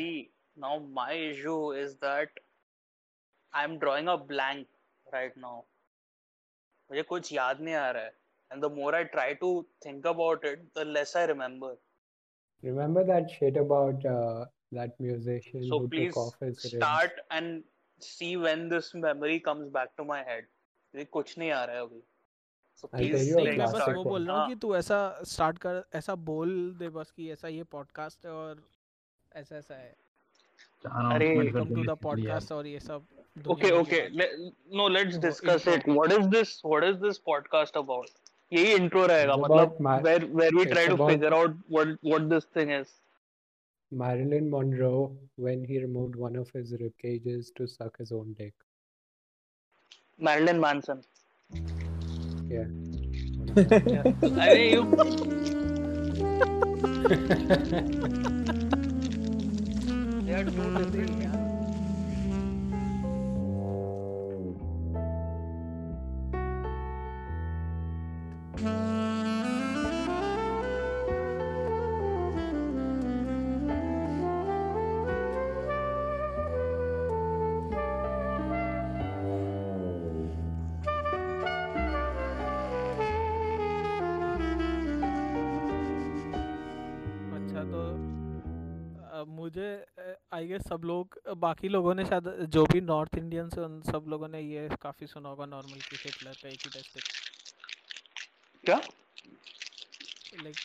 see, now my issue is that I'm drawing a blank right now. मुझे कुछ याद नहीं आ रहा है. And the more I try to think about it, the less I remember. Remember that shit about uh, that musician So who please took off his start and see when this memory comes back to my head. मुझे कुछ नहीं आ रहा है अभी. So please like मैं बस वो बोल रहा हूँ हाँ. कि तू ऐसा स्टार्ट कर ऐसा बोल दे बस कि ऐसा ये पॉडकास्ट है और ऐसा ऐसा है कर वेलकम टू द पॉडकास्ट और ये सब Okay, दुनिया भर की okay. बात Le- no, let's वो discuss intro. it. What is this? What is this podcast about? यही intro रहेगा मतलब we try it's to about- figure out what what this thing is. Marilyn Monroe when he removed one of his rib cages to suck his own dick. Marilyn Manson. Yeah. अरे you they are two different बाकी लोगों ने शायद जो भी north Indians हैं उन सब लोगों ने ये काफ़ी सुना होगा नॉर्मल की हिटलर का एक ही टेस्टिक क्या? लाइक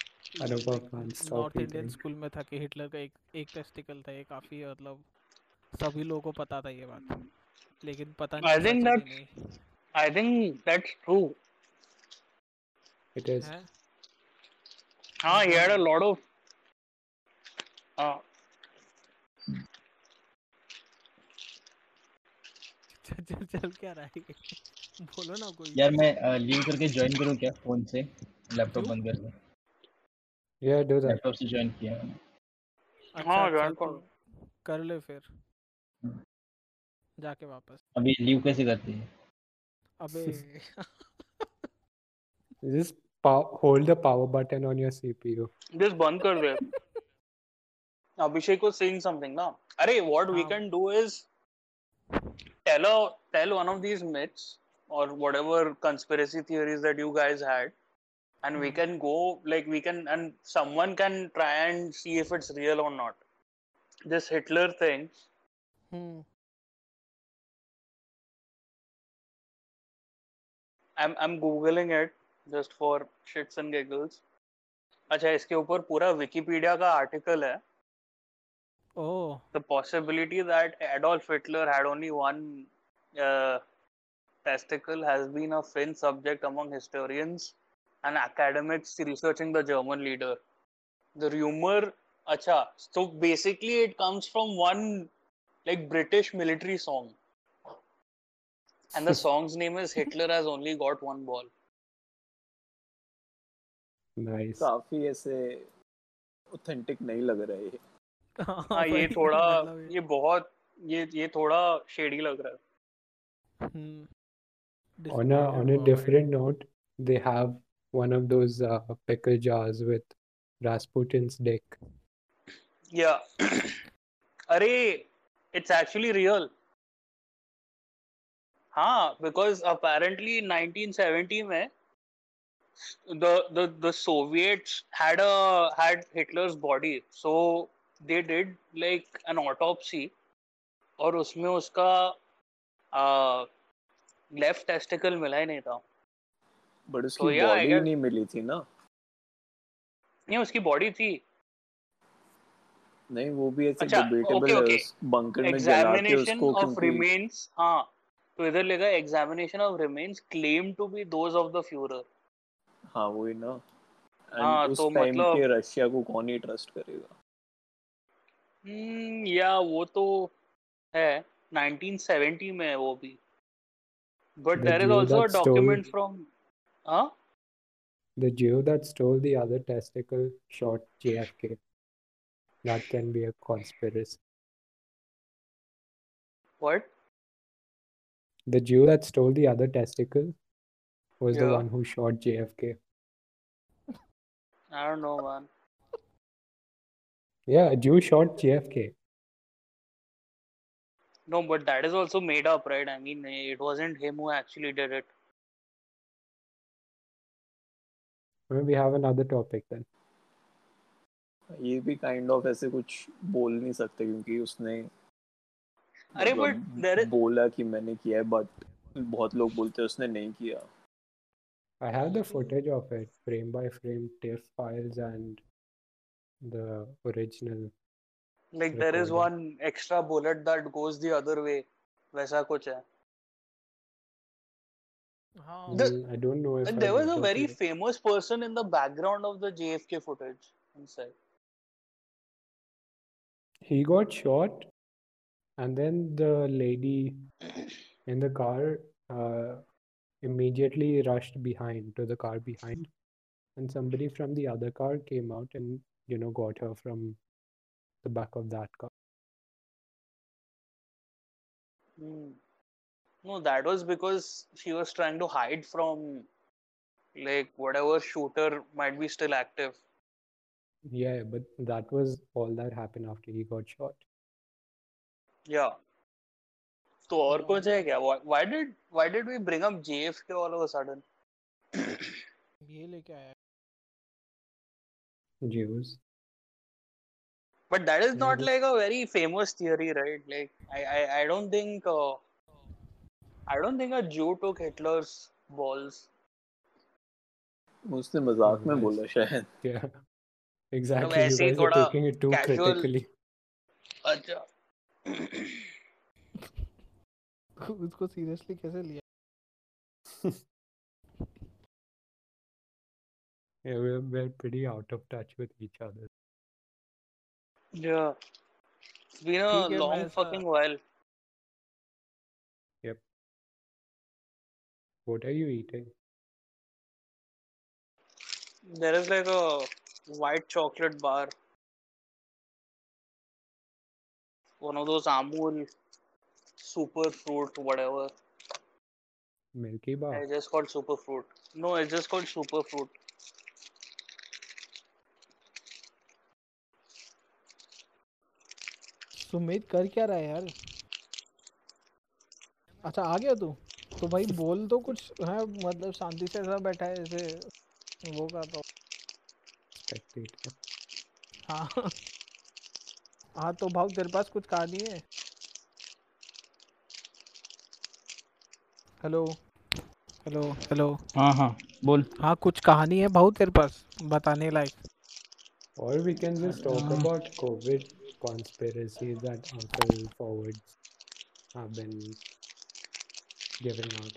नॉर्थ इंडियन स्कूल में था कि हिटलर का एक एक टेस्टिकल था ये काफ़ी मतलब सभी लोगों को पता था ये बात लेकिन पता I नहीं think सच है that's- कि नहीं I think that's true. It is. है हाँ, he had a lot of. हाँ, चल चल क्या रहा है बोलो ना कोई यार मैं लीव करके ज्वाइन करूँ क्या फ़ोन से लैपटॉप? बंद करके Yeah, do that. लैपटॉप से ज्वाइन किया मैंने हाँ, join तो करो। कर ले फिर। जाके वापस अभी लीव कैसे करते हैं अबे Just pow- hold the power button on your CPU. just बंद कर दे. Abhishek was saying something ना. अरे what we हाँ। can do is tell a tell one of these myths or whatever conspiracy theories that you guys had and we Hmm. can go like we can and someone can try and see if it's real or not this hitler thing hmm i'm i'm googling it just for shits and giggles अच्छा इसके ऊपर पूरा Wikipedia का article है ओह the possibility that Adolf Hitler had only one uh, testicle has been a fringe subject among historians and academics researching the German leader. The rumor, acha, so basically it comes from one like British military song. And the song's name is Hitler has only got one ball. Nice. काफी ऐसे authentic नहीं लग रहा है ये हाँ ये थोड़ा ये बहुत ये ये थोड़ा शेडी लग रहा है हम्म On a on a different note, they have one of those uh, pickle jars with Rasputin's dick. Yeah. अरे it's actually real. हाँ, because apparently 1970 में the the the Soviets had a had Hitler's body, so they did like an autopsy, और उसमें उसका left testicle मिला ही नहीं था। बट So, उसकी yeah, I बॉडी guess- नहीं मिली थी ना। नहीं उसकी बॉडी थी। नहीं वो भी ऐसे अच्छा, डिबेटेबल okay, है okay. बंकर में जला के examination उसको of क्योंकि remains हाँ तो इधर लेगा examination of remains claim to be those of the Führer हाँ वही ना। हाँ, उस तो टाइम मतलब- के रशिया को कौन ही ट्रस्ट करेगा? या वो तो है 1970 में है वो भी but The there is Jew also a that stole- document from हाँ The Jew that stole the other testicle shot JFK. That can be a conspiracy. what The Jew that stole the other testicle was the Yeah. one who shot JFK. I don't know man Yeah, a Jew shot JFK. No, but that is also made up, right? I mean, it wasn't him who actually did it. Well, we have another topic then. ये भी kind of ऐसे कुछ बोल नहीं सकते क्योंकि उसने अरे but मतलब there is बोला कि मैंने किया है बट बहुत लोग बोलते हैं उसने नहीं किया I have the footage of it, frame by frame, TIFF files, and the original. like there is recording. one extra bullet that goes the other way. वैसा कुछ है. हाँ The- Mm, I don't know if And I there was a noticed very it. famous person in the background of the JFK footage inside. He got shot, and then the lady in the car uh, immediately rushed behind to the car behind, and somebody from the other car came out and you know got her from the back of that car. Hmm. No, that was because she was trying to hide from like whatever shooter might be still active. Yeah, but that was all that happened after he got shot. Yeah. तो और कुछ है क्या? Why, why did why did we bring up JFK all of a sudden? ये लेके आया Jews. But that is Yeah, not this- like a very famous theory, right? Like I I, I don't think uh, I don't think a Jew took Hitler's balls. उसने मजाक में nice. बोला शायद Yeah, exactly. You ऐसे ही guys are थोड़ा taking it too casual- critically. अच्छा. उसको seriously कैसे लिया yeah, we're, we're pretty out of touch with each other. Yeah. It's been a long uh, fucking while. Yep. What are you eating? There is like a white chocolate bar. One of those Amul super fruit, whatever. Milky bar. I just called super fruit. No, it's just called super fruit. Sumit कर क्या रहा है यार? अच्छा आ गया तू? तो भाई बोल तो कुछ है मतलब शांति से ऐसा बैठा है ऐसे वो कर रहा हाँ। हाँ। तो भाव तेरे पास कुछ कहानी है? हेलो? हेलो? हेलो? हाँ हाँ बोल। हाँ कुछ कहानी है भाव तेरे पास? बताने लायक। We can just talk Uh, about COVID. Conspiracies that Uncle Forwards have been giving out.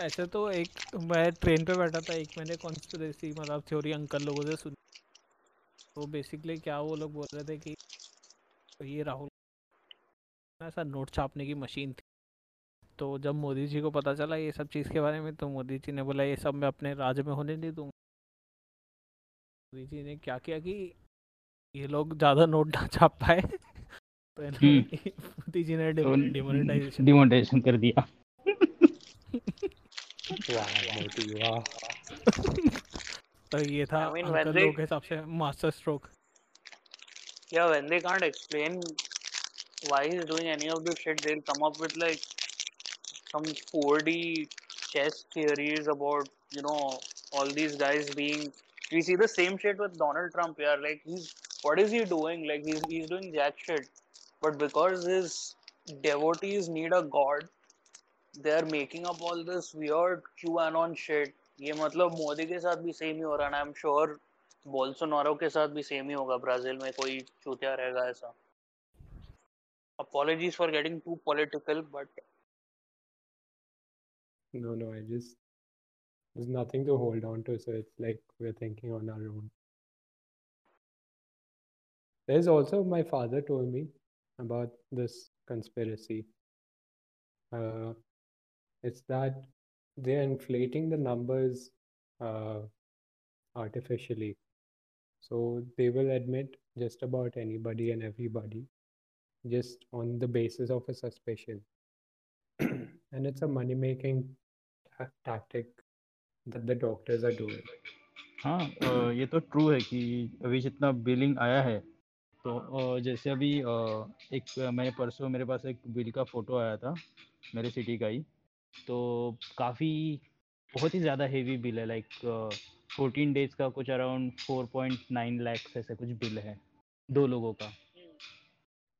ऐसे तो एक, मैं ट्रेन पे बैठा था, एक मैंने कॉन्स्पिरेसी मतलब थ्योरी अंकल लोगों से सुनी। तो बेसिकली क्या वो लोग बोल रहे थे कि ये राहुल ऐसा नोट छापने की मशीन थी। तो जब मोदी जी को पता चला ये सब चीज़ के बारे में तो मोदी जी ने बोला, ये सब मैं अपने राज्य में होने नहीं दूँगा। मोदी ने क्या किया कि ये लोग ज़्यादा नोट ना छाप पाए। तो हम्म। मोदी जी ने तो डिमोनेटाइजेशन कर दिया। तो ये था अंकल लोग के सबसे मास्टर स्ट्रोक या when they can't explain why is doing any of the shit they will come up with like some 4D chess theories about you know all these guys being We see the same shit with Donald Trump. Yeah, like he's what is he doing? Like he's he's doing jack shit, but because his devotees need a god, they are making up all this weird QAnon shit. ये मतलब मोदी के साथ भी same ही हो रहा है I am sure Bolsonaro के साथ भी सेम ही होगा ब्राजील में कोई चूतिया रहेगा ऐसा apologies for getting too political but No, no, I just there's nothing to hold on to, so it's like we're thinking on our own. There's also my father told me about this conspiracy. Uh, it's that they're inflating the numbers uh, artificially. So they will admit just about anybody and everybody just on the basis of a suspicion. and it's a money making ta- tactic that the doctors are doing. हाँ अ, ये तो true है कि अभी जितना billing आया है तो जैसे अभी एक अ, मैं परसों मेरे पास एक बिल का फ़ोटो आया था मेरे सिटी का ही तो काफ़ी बहुत ही ज़्यादा हेवी बिल है लाइक फोर्टीन डेज़ का कुछ around four point nine lakhs ऐसे कुछ बिल है दो लोगों का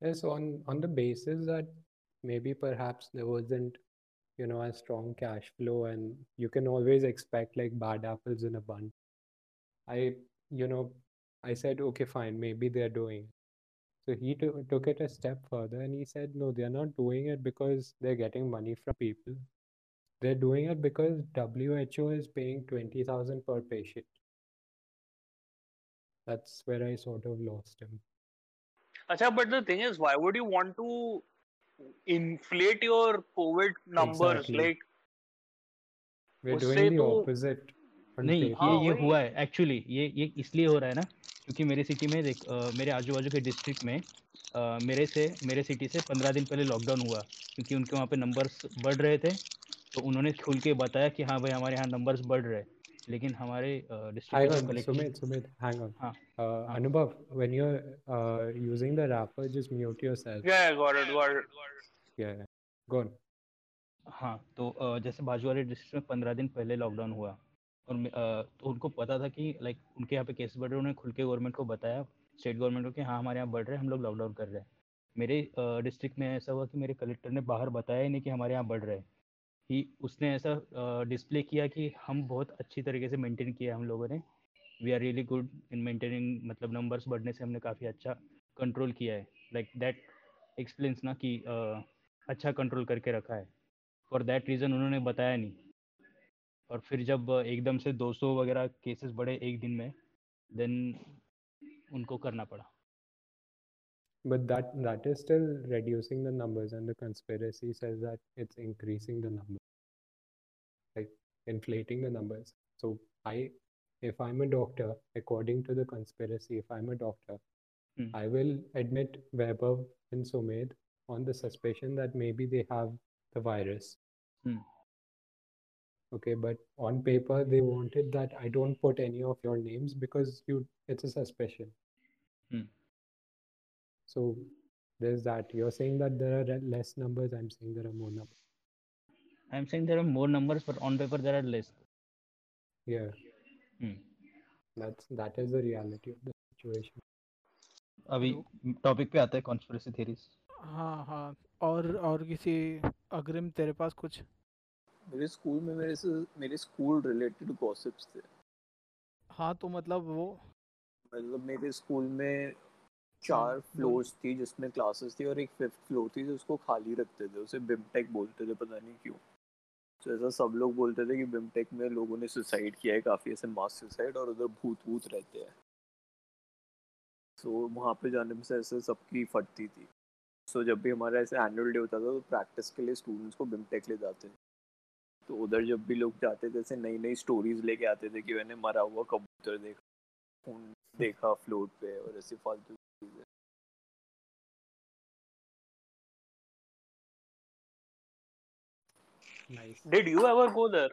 Yes, on on the basis that maybe perhaps there wasn't, you know, a strong cash flow, and you can always expect like bad apples in a bunch. I, you know, I said, okay, fine, maybe they're doing. So he took took it a step further and he said, no, they're not doing it because they're getting money from people. They're doing it because WHO is paying 20,000 per patient. That's where I sort of lost him. Acha, but the thing is, why would you want to inflate your COVID numbers? Exactly. Like, We're doing the तो- opposite. नहीं. ये हाँ, ये हुआ है actually ये ये इसलिए हो रहा है ना क्योंकि मेरे सिटी में देख अ, मेरे आजू बाजू के डिस्ट्रिक्ट में अ, मेरे से मेरे सिटी से पंद्रह दिन पहले लॉकडाउन हुआ क्योंकि उनके वहाँ पे नंबर्स बढ़ रहे थे तो उन्होंने खुल के बताया कि हाँ भाई हमारे यहाँ नंबर्स बढ़ रहे हैं लेकिन हमारे Sumit, Sumit, hang on. हाँ Uh, हाँ। Anubhav, when you're uh, using the wrapper, just mute yourself. yeah, got it, got it. Yeah, yeah. Go on. हाँ तो अ, जैसे बाजू वाले डिस्ट्रिक्ट में पंद्रह दिन पहले लॉकडाउन हुआ और अ, तो उनको पता था कि लाइक उनके यहाँ पे केस बढ़ रहे हैं उन्होंने खुल के गवर्नमेंट को बताया स्टेट गवर्नमेंट को कि हाँ हमारे यहाँ बढ़ रहे हैं हम लोग लॉकडाउन कर रहे हैं मेरे डिस्ट्रिक्ट में ऐसा हुआ कि मेरे कलेक्टर ने बाहर बताया ही नहीं कि हमारे यहाँ बढ़ रहे हैं ही उसने ऐसा डिस्प्ले किया कि हम बहुत अच्छी तरीके से मेंटेन किया हम लोगों ने। We are really good in maintaining मतलब नंबर्स बढ़ने से हमने काफ़ी अच्छा कंट्रोल किया है। लाइक दैट एक्सप्लेन्स ना कि अच्छा कंट्रोल करके रखा है। फॉर दैट रीज़न उन्होंने बताया नहीं। और फिर जब एकदम से 200 वगैरह केसेस बढ़े एक दिन में देन उनको करना पड़ा। But that that is still reducing the numbers, and the conspiracy says that it's increasing the number, like inflating the numbers. So I, if I'm a doctor, according to the conspiracy, if I'm a doctor, Hmm. I will admit Vaibhav and Sumedh on the suspicion that maybe they have the virus. Hmm. Okay, but on paper they wanted that I don't put any of your names because you it's a suspicion. Hmm. So there's that. You're saying that there are less numbers. I'm saying there are more numbers. Am saying there are more numbers but on paper there are less Yeah, that's that is the reality of the situation. अभी topic पे आता है conspiracy theories हाँ हाँ और और किसी अग्रिम तेरे पास कुछ मेरे स्कूल में मेरे से मेरे स्कूल रिलेटेड गॉसिप्स थे हाँ तो मतलब वो मतलब मेरे स्कूल में चार फ्लोर्स थी जिसमें क्लासेस थी और एक फिफ्थ फ्लोर थी जिसको खाली रखते थे उसे बिमटेक बोलते थे पता नहीं क्यों। तो ऐसा सब लोग बोलते थे कि बिमटेक में लोगों ने सुसाइड किया है काफ़ी ऐसे मास सुसाइड और उधर भूत भूत रहते हैं। सो वहाँ पे जाने में से ऐसे सबकी फटती थी। सो जब भी हमारा ऐसे एनुअल डे होता था तो प्रैक्टिस के लिए स्टूडेंट्स को बिमटेक ले जाते थे। तो उधर जब भी लोग जाते थे ऐसे नई नई स्टोरीज लेके आते थे कि मैंने मरा हुआ कबूतर देखा खून देखा फ्लोट पे और ऐसे फालतू चीज़ें Nice. Did you ever go there?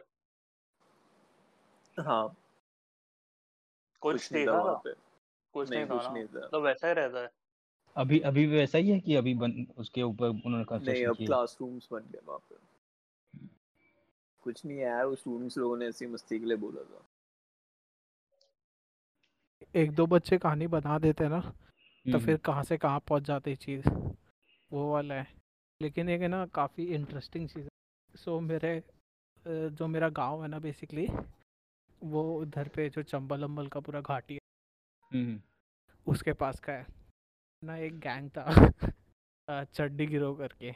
हाँ। कुछ कुछ नहीं था वहाँ। पे कुछ नहीं था कुछ नहीं था। तो वैसा ही रहता है। अभी अभी भी वैसा ही है कि अभी बन, उसके ऊपर उन्होंने नहीं अब क्लासरूम्स बन गए वहाँ पे। कुछ नहीं है यार वो स्टूडेंट्स लोगों ने ऐसी मस्ती के लिए बोला था। एक दो बच्चे कहानी बना देते ना। तो हम्म, फिर कहाँ से कहाँ पहुँच जाती चीज़? वो वाला है। लेकिन एक है ना काफ़ी इंटरेस्टिंग चीज़ है। सो मेरे जो मेरा गाँव है ना बेसिकली वो उधर पे जो चंबल अम्बल का पूरा घाटी है हम्म, उसके पास का है। ना एक गैंग था चड्डी गिरो करके।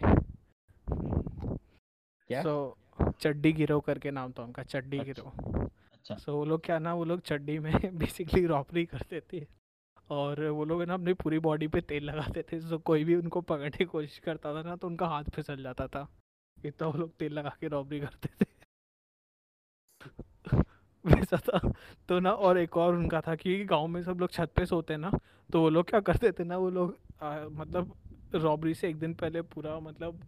क्या? सो चड्डी गिरो करके नाम था उनका चड्डी अच्छा। गिरो अच्छा। सो वो लोग क्या ना वो लोग चड्डी में बेसिकली रॉबरी करते थे और वो लोग ना अपनी पूरी बॉडी पे तेल लगाते थे सो कोई भी उनको पकड़ने की कोशिश करता था ना तो उनका हाथ फिसल जाता था। इतना वो लोग तेल लगा के रॉबरी करते थे। वैसा था। तो ना और एक और उनका था कि गाँव में सब लोग छत पे सोते हैं ना तो वो लोग क्या करते थे ना, वो लोग मतलब रॉबरी से एक दिन पहले पूरा मतलब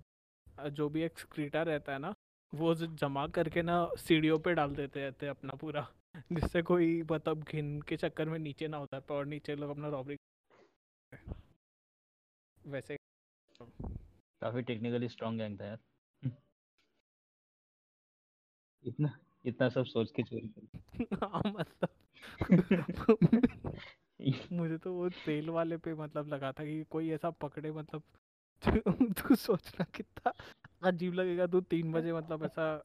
जो भी एक्सक्रीटा रहता है ना, वो जमा करके ना सीढ़ियों पे डाल देते रहते अपना पूरा। जिससे कोई मतलब घिन के चक्कर में नीचे ना उतर पाए और नीचे लोग अपना रॉबरी वैसे काफ़ी टेक्निकली स्ट्रांग गैंग था यार। इतना इतना सब सोच के चोरी कर हाँ मतलब। मुझे तो वो तेल वाले पे मतलब लगा था कि कोई ऐसा पकड़े मतलब तू सोचना कितना अजीब लगेगा तू तीन बजे मतलब ऐसा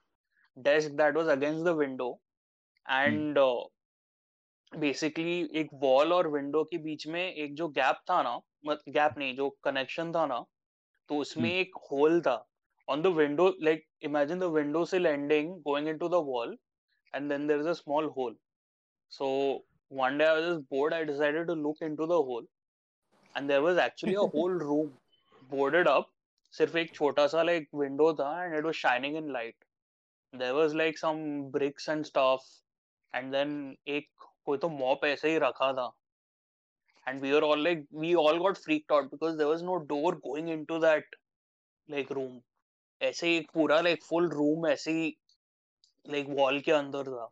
desk that was against the window hmm uh, basically एक वॉल और विंडो के बीच में एक जो गैप था ना गैप नहीं जो कनेक्शन था ना तो उसमें हम्म एक होल था on the window like imagine the window sill ending going into the wall and then there is a small hole. So one day I was just bored. I decided to look into the hole, and there was actually a whole room boarded up. सिर्फ़ एक छोटा सा like window था and it was shining in light. There was like some bricks and stuff, and then एक कोई तो mop ऐसे ही रखा था. And we were all like, we all got freaked out because there was no door going into that like room. ऐसे ही एक पूरा like full room ऐसे ही like wall के अंदर था.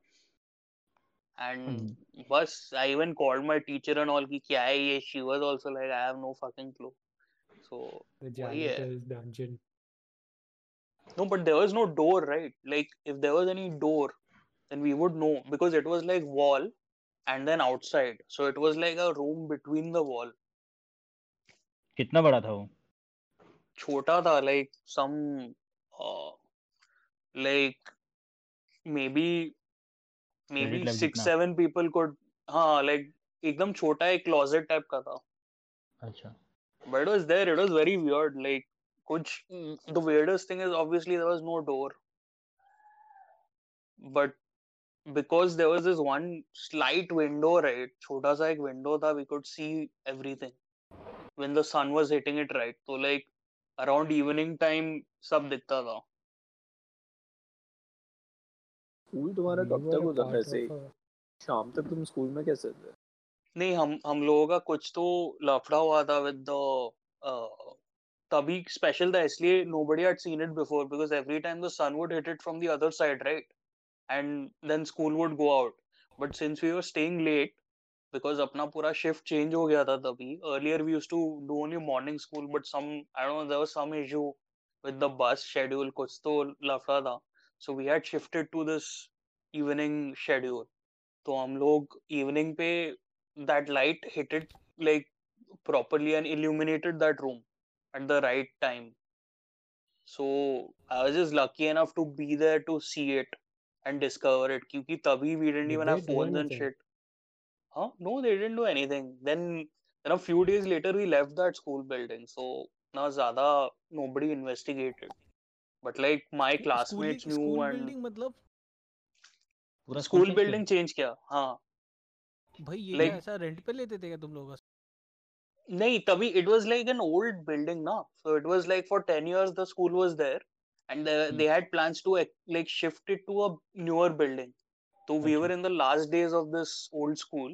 and हम्म बस I even called my teacher and all कि क्या है ये she was also like I have no fucking clue so The वही है dungeon. no but there was no door right like if there was any door then we would know because it was like wall and then outside so it was like a room between the wall कितना बड़ा था वो छोटा था like some uh, like maybe maybe credit lab six जितना seven people could हाँ like एकदम छोटा एक closet type का था अच्छा But it was there. It was very weird. Like, mm, the weirdest thing is obviously there was no door. But because there was this one slight window, right? Chota sa ek window tha, we could see everything when the sun was hitting it right. So like around evening time, सब दिखता था. School तुम्हारा कब तक होता था ऐसे शाम तक तुम स्कूल में कैसे थे नहीं हम हम लोगों का कुछ तो लफड़ा हुआ था with the uh, तभी स्पेशल था इसलिए nobody had seen it before because every time the sun would hit it from the other side, right? and then school would go out. But since we were staying late, because अपना पूरा shift change हो गया था तभी earlier we used to do only morning school but some I don't know there was some issue with the bus schedule कुछ तो लफड़ा था so we had shifted to this evening schedule तो हम लोग evening पे that light hit it like properly and illuminated that room at the right time so I was just lucky enough to be there to see it and discover it क्योंकि तभी we didn't Did even they have do phones and anything? shit huh no they didn't do anything then then a few days later we left that school building so ना ज़्यादा nobody investigated but like my school classmates knew school and building मतलब पूरा school change किया? building change किया हाँ भाई ये Like- क्या ऐसा रेंट पे लेते थे क्या तुम लोग nahi, it was like an old building now. So it was like for 10 years the school was there and hmm. they had plans to like shift it to a newer building. So we were in the last days of this old school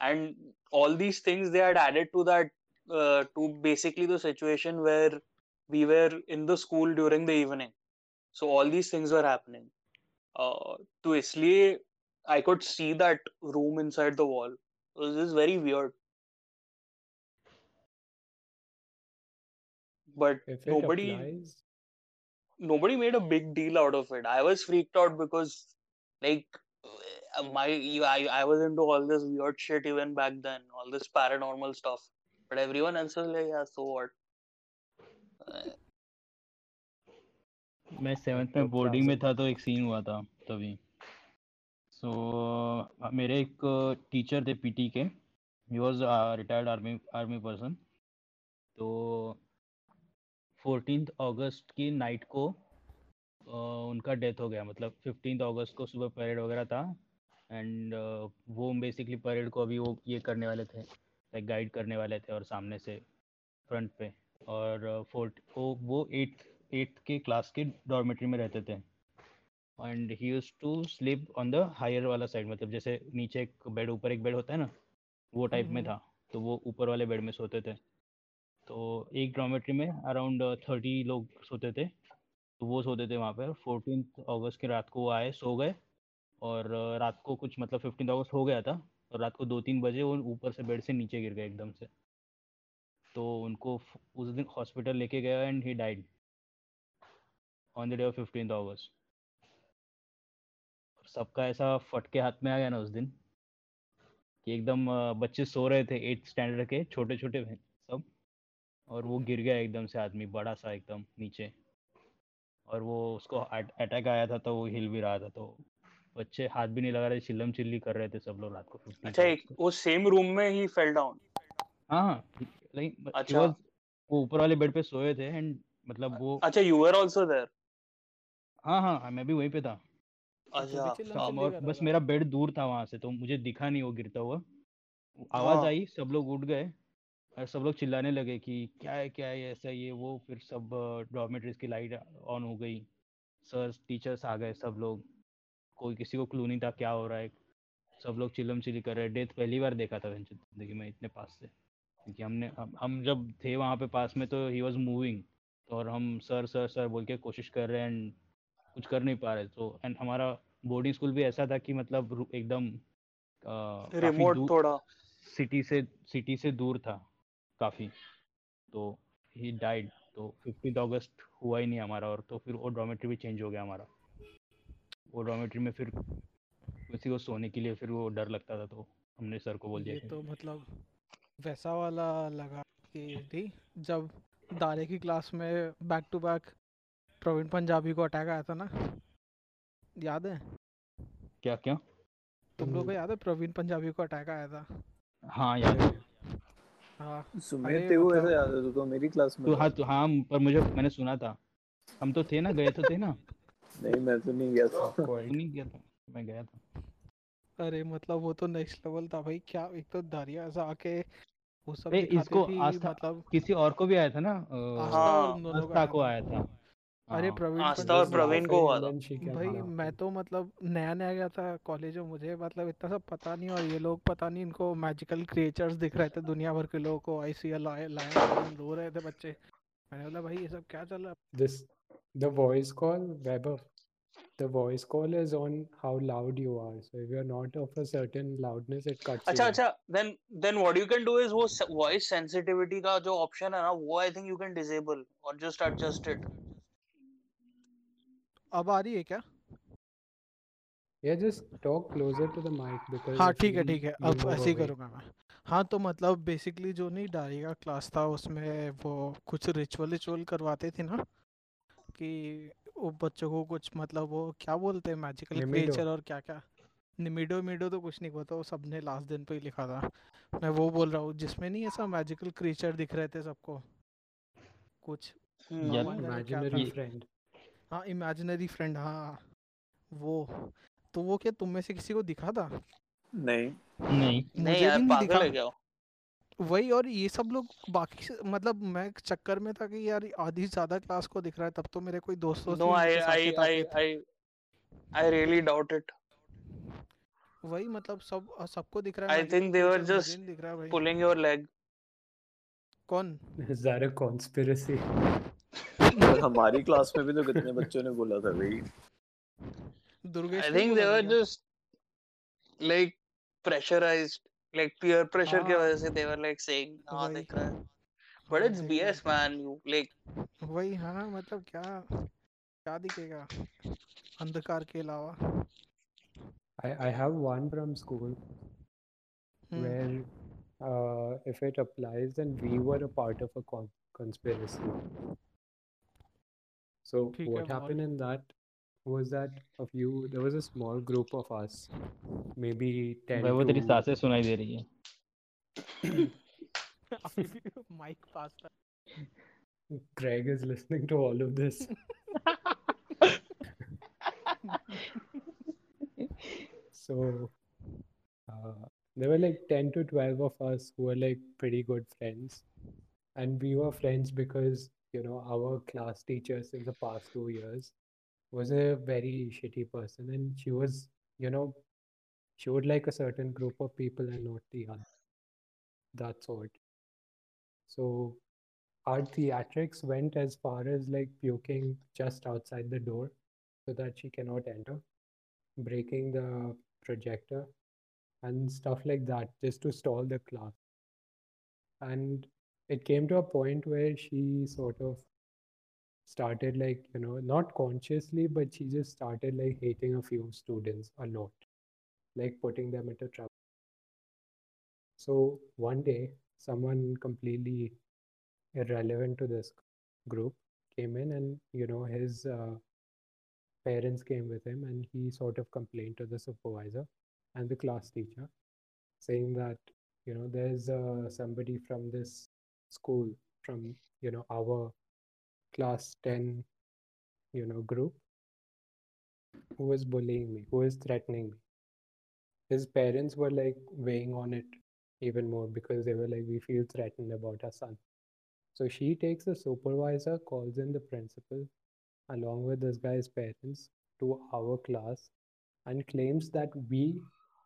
and all these things they had added to that uh, to basically the situation where we were in the school during the evening. So all these things were happening. Uh, to Isli, I could see that room inside the wall. This is very weird. But If nobody applies, nobody made a big deal out of it. I was freaked out because, like, uh, my you- I, I was into all this weird shit even back then, all this paranormal stuff. But everyone else was like, yeah, so what? Uh, मैं seventh तो में boarding में था तो एक scene हुआ था तभी सो so, मेरे एक टीचर थे पीटी के ही was retired army army person तो फोर्टीन अगस्त की नाइट को uh, उनका डेथ हो गया मतलब फिफ्टीन अगस्त को सुबह परेड वगैरह था एंड वो बेसिकली परेड को अभी वो ये करने वाले थे लाइक गाइड करने वाले थे और सामने से फ्रंट पे और फोर्ट वो वो एट्थ एट के क्लास के डॉर्मेट्री में रहते थे and he used to sleep on the higher वाला साइड मतलब जैसे नीचे एक बेड ऊपर एक बेड होता है ना वो टाइप में हम्म। था तो वो ऊपर वाले बेड में सोते थे तो एक डॉर्मेट्री में अराउंड थर्टी लोग सोते थे। तो वो सोते थे वहाँ पर फोर्टीन अगस्त की रात को वो आए, सो गए। और रात को कुछ मतलब फिफ्टीन अगस्त हो गया था। और रात को दो तीन बजे वो ऊपर से बेड से नीचे गिर गए एकदम से। तो उनको उस दिन हॉस्पिटल लेके गया and he died on the day of fifteen August सबका ऐसा फटके हाथ में आ गया ना उस दिन कि एकदम बच्चे सो रहे थे एट स्टैंडर्ड के छोटे छोटे सब। और वो गिर गया एकदम से आदमी बड़ा सा एकदम नीचे। और वो उसको अटैक आया था तो वो हिल भी रहा था तो बच्चे हाथ भी नहीं लगा रहे चिल्लम चिल्ली कर रहे थे सब लोग रात को अच्छा एक वो सेम रूम में ही फेल डाउन हाँ हाँ लाइक अच्छा। वो ऊपर वाले बेड पे सोए थे एंड मतलब वो अच्छा यू वर आल्सो देयर हाँ हाँ हाँ, मैं भी वहीं पे था। तो तू अच्छा चिल्लम सब चिल्ली और बस मेरा बेड दूर था वहाँ से तो मुझे दिखा नहीं वो गिरता हुआ। आवाज़ हाँ। आई सब लोग उठ गए। और सब लोग चिल्लाने लगे कि क्या है क्या है ऐसा ये वो। फिर सब डॉर्मेट्रीज की लाइट ऑन हो गई। सर टीचर्स आ गए सब लोग। कोई किसी को क्लू नहीं था क्या हो रहा है। सब लोग चिल्लम चिल्ली कर रहे डेथ पहली बार देखा था ज़िंदगी में इतने पास से। क्योंकि हमने हम, हम जब थे वहाँ पे पास में तो ही वॉज़ मूविंग और हम सर सर सर बोल के कोशिश कर रहे हैं एंड कुछ कर नहीं पा रहे। तो एंड हमारा बोर्डिंग स्कूल भी ऐसा था कि मतलब एकदम रिमोट थोड़ा। सिटी से सिटी से दूर था। काफ़ी। तो ही डाइड तो फिफ्टीन अगस्त हुआ ही नहीं हमारा और तो फिर वो डॉर्मेट्री भी चेंज हो गया हमारा। वो डॉर्मेट्री में फिर किसी को सोने के लिए फिर वो डर लगता था तो हमने सर को बोल दिया तो मतलब वैसा वाला लगा कि थी जब दारे की क्लास में back to back Praveen Punjabi को अटैक आया था ना याद है? क्या क्या? तुम लोग को याद है प्रवीण पंजाबी को अटैक आया था? हाँ याद हाँ। सुमित अरे तेरे को मतलब ऐसा याद है तू तो मेरी क्लास में तो हाँ तो हाँ पर मुझे मैंने सुना था। हम तो थे ना गए तो थे ना। नहीं मैं तो नहीं गया था। नहीं गया था मैं गया था। अरे मतलब वो तो नेक्स्ट लेवल था भाई क्या एक तो दारिया ऐसा आके वो सब इसको आस्था मतलब किसी और को भी आया था ना आस्था हाँ। दोनों को आस्था को आया था। अरे हाँ। प्रवीण आस्था और प्रवीण को हुआ था। भाई मैं तो मतलब नया नया गया था कॉलेज में मुझे मतलब इतना सब पता नहीं और ये लोग पता नहीं इनको मैजिकल क्रिएचर्स दिख रहे थे दुनिया भर के लोगों को आई सी लायन रो रहे थे बच्चे। मैंने बोला भाई ये सब क्या चल रहा है? This the voice call, Weber. The voice call is on how loud you are. So if you're not of a certain loudness, it cuts अच्छा अच्छा then then what you can do is वो voice sensitivity का जो option है ना वो I think you can disable और just adjust it अब आ रही है क्या? Yeah, just talk closer to the mic because हाँ ठीक है ठीक है। अब ऐसे ही. करूँगा मैं। हाँ तो मतलब बेसिकली जो नहीं डायरी का क्लास था उसमें वो कुछ रिचुअल रिचुअल करवाते थे ना कि वो बच्चों को कुछ मतलब वो क्या बोलते हैं मैजिकल. क्रिएचर और क्या क्या? निमिडो मिडो तो कुछ नहीं पता वो सबने लास्ट दिन पे ही लिखा था। मैं वो बोल रहा हूँ जिसमें नहीं ऐसा मैजिकल क्रिएचर दिख रहे थे सबको? कुछ हम्म। यार हाँ इमेजिनरी फ्रेंड हाँ वो। तो वो क्या तुम में से किसी को दिखा था? नहीं। नहीं। नहीं मुझे यार भी नहीं पागल है क्या वही और ये सब लोग बाकी मतलब मैं चक्कर में था कि यार आधी ज़्यादा क्लास को दिख रहा है तब तो मेरे कोई दोस्त I, Saket I, आकेत I, I really doubt it. वही मतलब सब सबको दिख रहा है I magical think they were creature मुझे just नहीं दिख रहा भाई। pulling your leg. कौन? Is that a conspiracy? और हमारी क्लास में भी तो कितने बच्चों ने बोला था भाई दुर्गेश I ने think they बोला था were क्या just like pressurized, like peer pressure की हाँ वजह से they were like saying, हाँ दिख रहा है. But हाँ it's दिख रहा BS man. You like है वही हाँ मतलब क्या क्या दिखेगा अंधकार के अलावा I, I have one from school hmm where uh, if it applies, then we were a part of a con conspiracy. So ठीक है what बोल happened in that was that a few, there was a small group of us, maybe 10 वह तेरी to सांसें सुनाई दे रही है अभी भी माइक पास था Craig is listening to all of this. So uh, there were like 10 to 12 of us who were like pretty good friends. and we were friends because you know our class teachers in the past two years was a very shitty person. And she was you know she would like a certain group of people and not the other. That sort so our theatrics went as far as like puking just outside the door so that she cannot enter breaking the projector and stuff like that just to stall the class. And it came to a point where she sort of started like you know not consciously but she just started like hating a few students a lot like putting them into trouble. So one day someone completely irrelevant to this group came in and you know his uh, parents came with him and he sort of complained to the supervisor and the class teacher saying that you know there's uh, somebody from this school from you know our class 10 you know group who was bullying me who is threatening me. His parents were like weighing on it even more because they were like we feel threatened about our son. So she takes the supervisor calls in the principal along with this guy's parents to our class and claims that we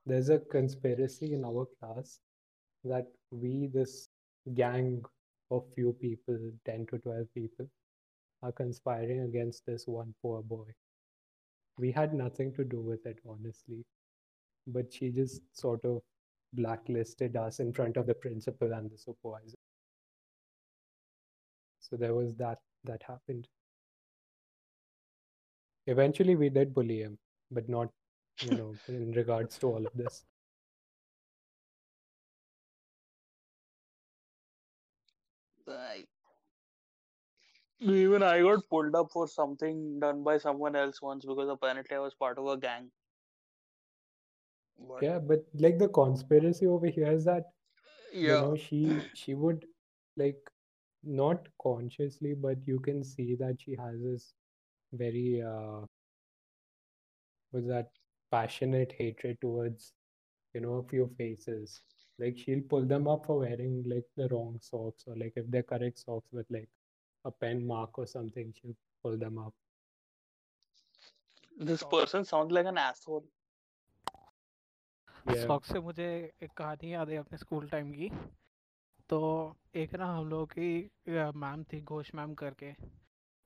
there's a conspiracy in our class that we this gang of few people 10 to 12 people are conspiring against this one poor boy. We had nothing to do with it honestly. But she just sort of blacklisted us in front of the principal and the supervisor. So there was that that happened. Eventually we did bully him but not you know in regards to all of this I, even I got pulled up for something done by someone else once because apparently I was part of a gang. But yeah but like the conspiracy over here is that you yeah, know she she would like not consciously but you can see that she has this very uh was that passionate hatred towards you know a few faces like she'll pull them up for wearing like the wrong socks or like if they're correct socks with like a pen mark or something she'll pull them up this person sounds like an asshole. yeah शौक से मुझे एक कहानी याद है अपने school time की तो एक ना हम लोगों की मैम थी घोष मैम करके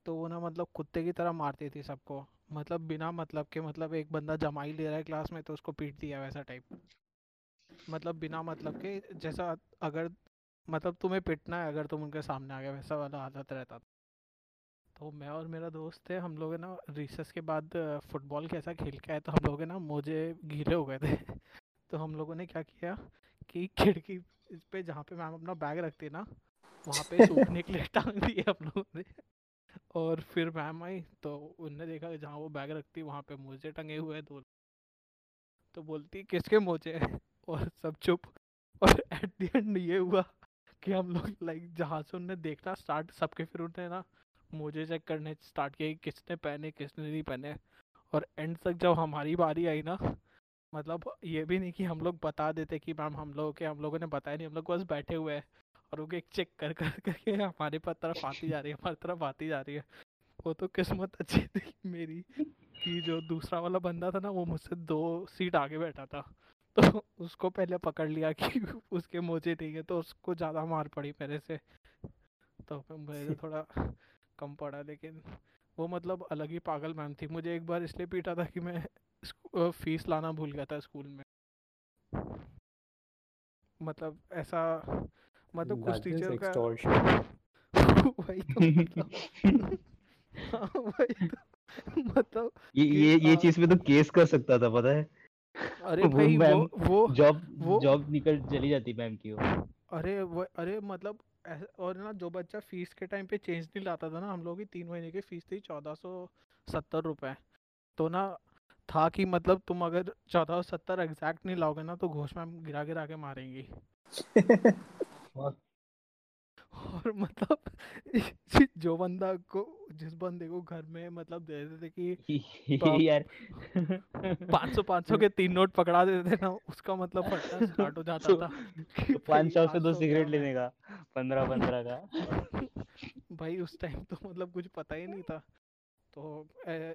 तो वो ना मतलब कुत्ते की तरह मारती थी सबको मतलब बिना मतलब के मतलब एक बंदा जमाई ले रहा है क्लास में तो उसको पीट दिया वैसा टाइप मतलब बिना मतलब के जैसा अगर मतलब तुम्हें पिटना है, अगर तुम उनके सामने आ गए, वैसा वाला हालत रहता था। तो मैं और मेरा दोस्त थे, हम लोग ना रिसेस के बाद फुटबॉल कैसा खेल के आए तो हम लोग ना मोजे गीले हो गए थे। तो हम लोगों ने क्या किया कि खिड़की पे जहाँ पे मैम अपना बैग रखती है ना, वहाँ पे सूखने के लिए टांग दिए हम लोगों ने। और फिर मैम आई तो उनने देखा जहाँ वो बैग रखती वहाँ पे मोजे टंगे हुए दो। तो बोलती किसके मोजे और सब चुप। और एट द एंड ये हुआ कि हम लोग लाइक जहाँ से उनने देखना स्टार्ट सबके फिर उन्होंने ना मुझे चेक करने स्टार्ट किया कि किसने पहने, किसने नहीं पहने। और एंड तक जब हमारी बारी आई ना मतलब ये भी नहीं कि हम लोग बता देते कि मैम हम लोग के, हम लोगों ने बताया नहीं, हम लोग बस बैठे हुए हैं। और वो एक चेक कर कर करके हमारे पर तरफ़ आती जा रही है, हमारी तरफ़ आती जा रही है। वो तो किस्मत अच्छी थी मेरी, कि जो दूसरा वाला बंदा था ना, वो मुझसे दो सीट आगे बैठा था। तो उसको पहले पकड़ लिया कि उसके मोजे नहीं है तो उसको ज़्यादा मार पड़ी मेरे से। तो फिर थोड़ा कम पड़ा लेकिन वो मतलब अलग ही पागल मैम थी। मुझे एक बार इसलिए पीटा था कि मैं फ़ीस लाना भूल गया था स्कूल में। मतलब ऐसा मतलब कुछ टीचर का वही तो मतलब हाँ, वही तो मतलब ये ये ये चीज़ पे तो केस कर सकता था पता है? अरे भाई वो मैम वो जॉब वो जॉब निकल चली जाती मैम की वो। अरे वो अरे मतलब ऐसा और ना जो बच्चा फ़ीस के टाइम पे चेंज नहीं लाता था ना हम लोग की तीन महीने की फ़ीस थी चौदह सौ सत्तर रुपये तो ना था कि मतलब तुम अगर चौदह सौ सत्तर एग्जैक्ट नहीं लाओगे ना तो घोष मैम गिरा गिरा के मारेंगी। और मतलब जो बंदा को जिस बंदे को घर में मतलब दे देते कि तो आप यार 500 500 के तीन नोट पकड़ा देते थे ना उसका मतलब फटना स्टार्ट हो जाता तो था। तो पाँच सौ से दो सिगरेट लेने का पंद्रह पंद्रह का। भाई उस टाइम तो मतलब कुछ पता ही नहीं था। तो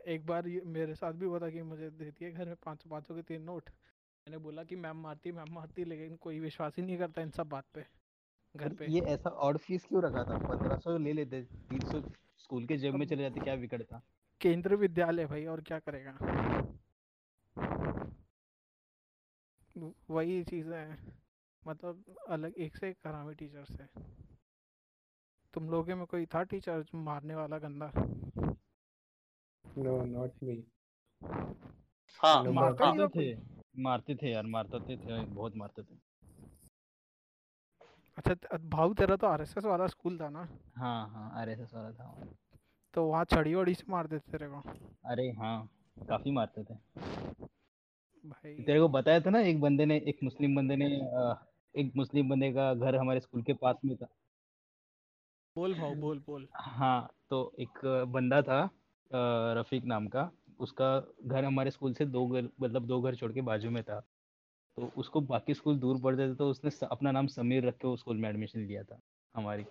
एक बार मेरे साथ भी हुआ था कि मुझे देती है घर में पाँच सौ पाँच सौ के तीन नोट। मैंने बोला कि मैम मारती मैम मारती लेकिन कोई विश्वास ही नहीं करता इन सब बात पे। घर पे। ये ऐसा और फ़ीस क्यों रखा था? पंद्रह सौ ले लेते तीन सौ स्कूल के जेब में चले जाते क्या बिगड़ता केंद्र विद्यालय भाई और क्या करेगा? वही चीज़ें हैं। मतलब अलग एक से एक हरामी टीचर्स है। तुम लोगों में कोई था टीचर मारने वाला गंदा? No, not me. हाँ मारता थे। मारते थे यार मारते थे, थे बहुत मारते थे। अच्छा भाऊ तेरा तो आरएसएस वाला स्कूल था ना? हाँ हाँ आरएसएस वाला था तो वहाँ छड़ी वड़ी से मार देते तेरे को? अरे हाँ काफ़ी मारते थे। भाई। तेरे को बताया था ना एक बंदे ने एक मुस्लिम बंदे ने एक मुस्लिम बंदे का घर हमारे स्कूल के पास में था। बोल भाऊ बोल बोल। हाँ तो एक बंदा था रफीक नाम का उसका घर हमारे स्कूल से दो घर मतलब दो घर छोड़ के बाजू में था। तो उसको बाकी स्कूल दूर पड़ते थे तो उसने अपना नाम समीर रख के उस स्कूल में एडमिशन लिया था हमारी।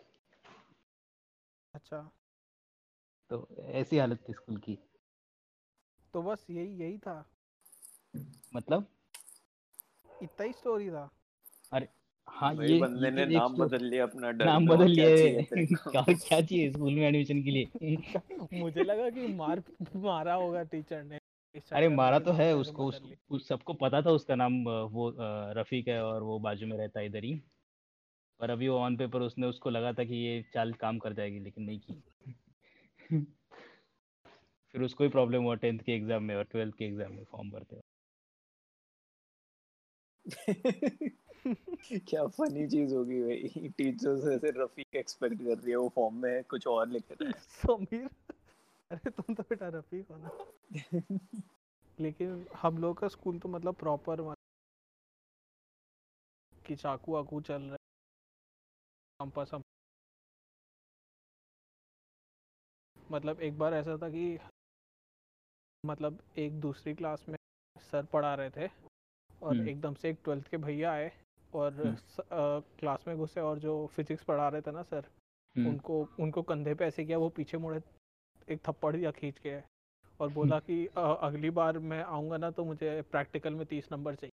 अच्छा। तो ऐसी हालत थी स्कूल की। तो बस यही यही था। मतलब? इतना ही स्टोरी था। अरे हाँ ये बंदे ने नाम बदल लिया अपना डर नाम बदल क्या लिया है। क्या क्या चाहिए स्कूल में एडमिशन के लिए? मुझे लगा कि मार मारा होगा टीचर ने। अरे मारा तो है उसको उस, उस सबको पता था उसका नाम वो रफीक है और वो बाजू में रहता है इधर ही। पर अभी वो ऑन पेपर उसने उसको लगा था कि ये चाल काम कर जाएगी लेकिन नहीं की। फिर उसको ही प्रॉब्लम हुआ टेंथ के एग्ज़ाम में और ट्वेल्थ के एग्ज़ाम में फॉर्म भरते क्या फनी चीज़ होगी भाई। टीचर्स ऐसे रफीक एक्सपेक्ट कर रही है वो फॉर्म में है, कुछ और लिख रहा है। समीर। अरे तुम तो बेटा रफीक हो ना लेकिन हम लोग का स्कूल तो मतलब प्रॉपर कि चाकू वाकू चल रहा कैंपस हम मतलब एक बार ऐसा था कि मतलब एक दूसरी क्लास में सर पढ़ा रहे थे और हम्म। एकदम से एक ट्वेल्थ के भैया आए और हम्म। स- अ, क्लास में घुसे और जो फिजिक्स पढ़ा रहे थे ना सर हम्म, उनको उनको कंधे पे ऐसे किया वो पीछे मुड़े एक थप्पड़ दिया खींच के और बोला कि "अ, अगली बार मैं आऊँगा ना तो मुझे प्रैक्टिकल में तीस नंबर चाहिए।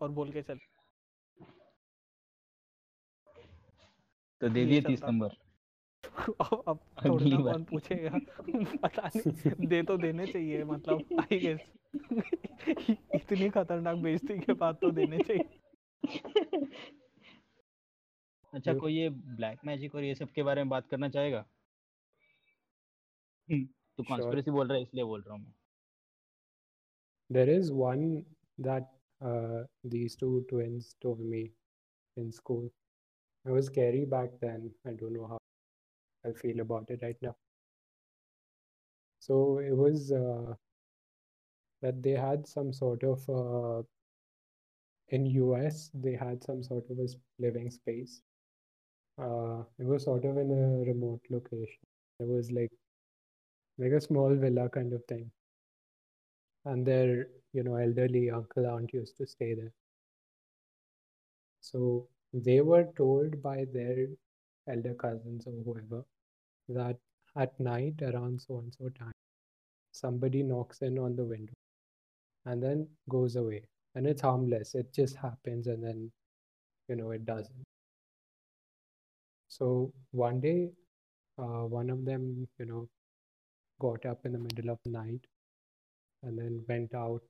और बोल के चल। तो दे दिए तीस नंबर अब अब थोड़ा कौन पूछेगा? पता नहीं। दे तो देने चाहिए मतलब आई गेस इतनी खतरनाक बेइज्जती के बाद तो देने चाहिए। अच्छा कोई ये ब्लैक मैजिक और ये सब के बारे में बात करना चाहेगा? हम्म, तो Sure. कॉन्स्पिरेसी बोल रहा है इसलिए बोल रहा हूँ मैं There is one that uh, these two twins told me in school. It was scary back then. I don't know how I feel about it right now. So it was uh, that they had some sort of uh, in US they had some sort of a s- living space. Uh, it was sort of in a remote location. It was like like a small villa kind of thing. And their, you know, elderly uncle aunt used to stay there. So they were told by their elder cousins or whoever that at night around so and so time, somebody knocks in on the window and then goes away. And it's harmless. It just happens and then, you know, it doesn't. So one day, uh, one of them, you know, got up in the middle of the night and then went out,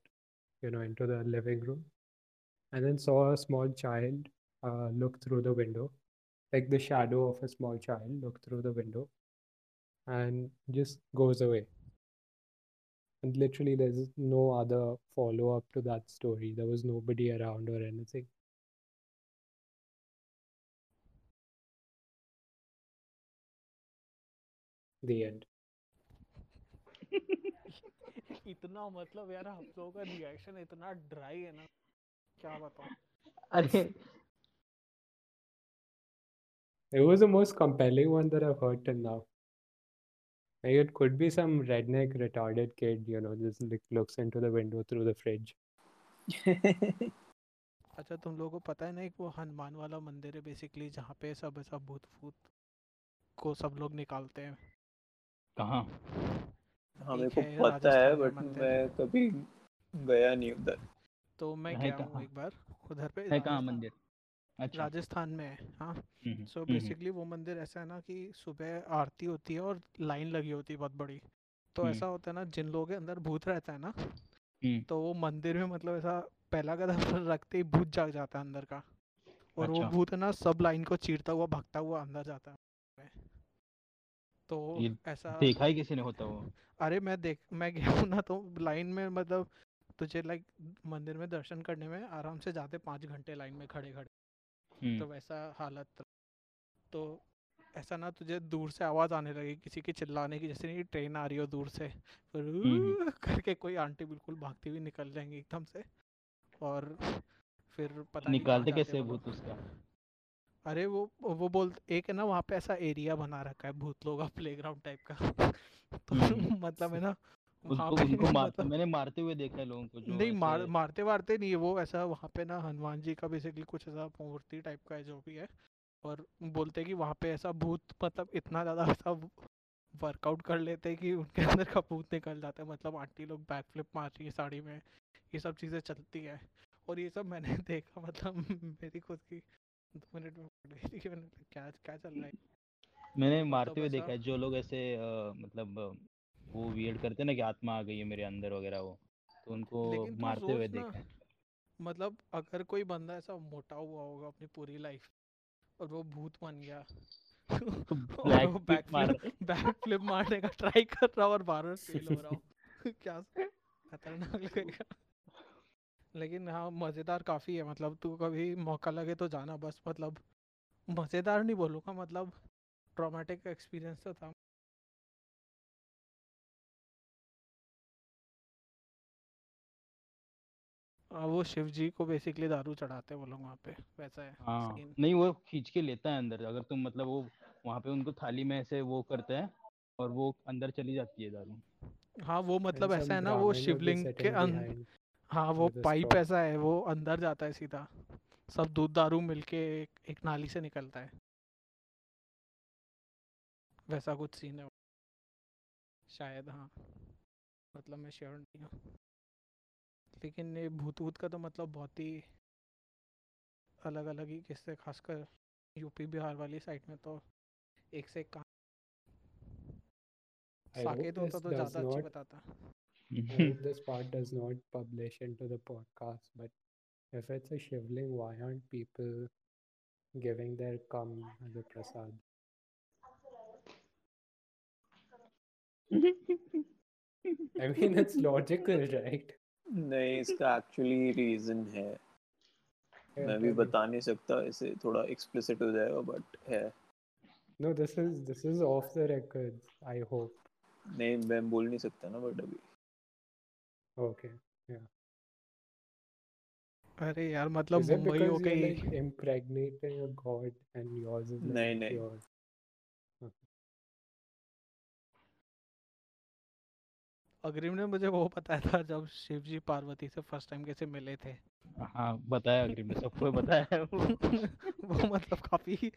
you know, into the living room and then saw a small child uh, look through the window, like the shadow of a small child look through the window and just goes away. And literally, there's no other follow up to that story. There was nobody around or anything. The end. इतना मतलब यार हम लोगों का reaction इतना dry है ना क्या बताऊँ अरे It was the most compelling one that I've heard till now. Like it could be some redneck retarded kid, you know, just like looks into the window through the fridge. अच्छा तुम लोगों को पता है ना एक वो हनुमान वाला मंदिर है बेसिकली जहाँ पे सब ऐसा भूत फूत को सब लोग निकालते हैं कहाँ हाँ मेरे को पता है बट मैं कभी गया नहीं उधर। तो मैं गया हूँ एक बार उधर पे है कहाँ मंदिर? अच्छा राजस्थान में है हाँ। हम्म, सो हम्म, हम्म, बेसिकली वो मंदिर ऐसा है ना कि सुबह आरती होती है और लाइन लगी होती है बहुत बड़ी। तो हम्म। ऐसा होता है ना जिन लोगों के अंदर भूत रहता है ना हम्म, तो वो मंदिर में मतलब ऐसा पहला कदम रखते ही भूत जाग जाता है अंदर का। और अच्छा। वो अच्छा। भूत है ना सब लाइन को चीरता हुआ भागता हुआ अंदर जाता है। तो ऐसा देखा ही किसी ने होता वो अरे मैं देख मैं गया हूँ ना तो लाइन में मतलब तुझे लाइक मंदिर में दर्शन करने में आराम से जाते पाँच घंटे लाइन में खड़े खड़े तो हम्म, वैसा हालत तो ऐसा ना तुझे दूर से आवाज़ आने लगी किसी के चिल्लाने की जैसे नहीं ट्रेन आ रही हो दूर से। फिर हम्म। करके कोई आंटी बिल्कुल भागती हुई निकल जाएँगी एकदम से। और फिर पता निकालते कैसे भूत उसका? अरे वो वो बोल एक है ना वहाँ पे ऐसा एरिया बना रखा है भूत लोग का प्लेग्राउंड टाइप का। तो हम्म। मतलब है ना उनको पे उनको मारते मतलब मैंने मारते हुए देखा है लोगों को जो नहीं मार मारते वारते नहीं वो ऐसा वहाँ पे ना हनुमान जी का बेसिकली कुछ ऐसा मूर्ति टाइप का है जो भी है। और बोलते हैं कि वहाँ पे ऐसा भूत मतलब इतना ज़्यादा ऐसा वर्कआउट कर लेते हैं कि उनके अंदर का भूत निकल जाता है। मतलब आंटी लोग बैक फ्लिप मार रही है साड़ी में ये सब चीज़ें चलती है। और ये सब मैंने देखा मतलब मेरी खुद की दो मिनट में क्या क्या चल रहा है? मैंने मतलब मारते हुए देखा है जो लोग ऐसे मतलब वो वियर्ड करते हैं ना कि आत्मा आ गई है मेरे अंदर वगैरह वो तो उनको मारते हुए देखा है। मतलब अगर कोई बंदा ऐसा मोटा हुआ होगा अपनी पूरी लाइफ और वो भूत बन गया और वो बैक मार फ्लिप बैक फ्लिप मारने का ट्राई कर रहा और बार बार फेल हो रहा क्या खतरनाक लगेगा। लेकिन हाँ मज़ेदार काफ़ी है मतलब तू कभी मौका लगे तो जाना बस मतलब मज़ेदार नहीं बोलूँगा मतलब ट्रॉमेटिक एक्सपीरियंस तो था। हाँ, वो शिव जी को बेसिकली दारू चढ़ाते हैं वो लोग वहाँ पे वैसा है हाँ सीन नहीं वो खींच के लेता है अंदर अगर तुम मतलब वो वहाँ पे उनको थाली में ऐसे वो करते हैं और वो अंदर चली जाती है दारू। हाँ वो मतलब ऐसा है ना वो शिवलिंग के अं behind हाँ वो पाइप ऐसा है वो अंदर जाता है सीधा। सब दूध दारू मिलके एक, एक नाली से निकलता है। वैसा कुछ सीन है। शायद हाँ। मतलब मैं श्योर नहीं हूँ। लेकिन ये भूत भूत का तो मतलब बहुत ही अलग अलग ही किस्से खासकर यूपी बिहार वाली साइड में तो एक से एक hope साकेत होता तो ज़्यादा अच्छी बताता। this part does not publish into the podcast, but if it's a shivling, why aren't people giving their cum as a prasad? I mean, it's logical, right? नहीं इसका एक्चुअली रीजन है Yeah, मैं भी tell me. बता नहीं सकता इसे थोड़ा एक्सप्लिसिट हो जाएगा बट है No, this is this is off the records. I hope. नहीं मैं बोल नहीं सकता ना बट अभी Okay. अरे यार मतलब मुंबई हो गई impregnating a god and yours is नहीं, नहीं। pure? अग्रिम ने मुझे वो बताया था जब शिव जी पार्वती से फ़र्स्ट टाइम कैसे मिले थे हाँ बताया अग्रिम ने सबको बताया है वो मतलब काफ़ी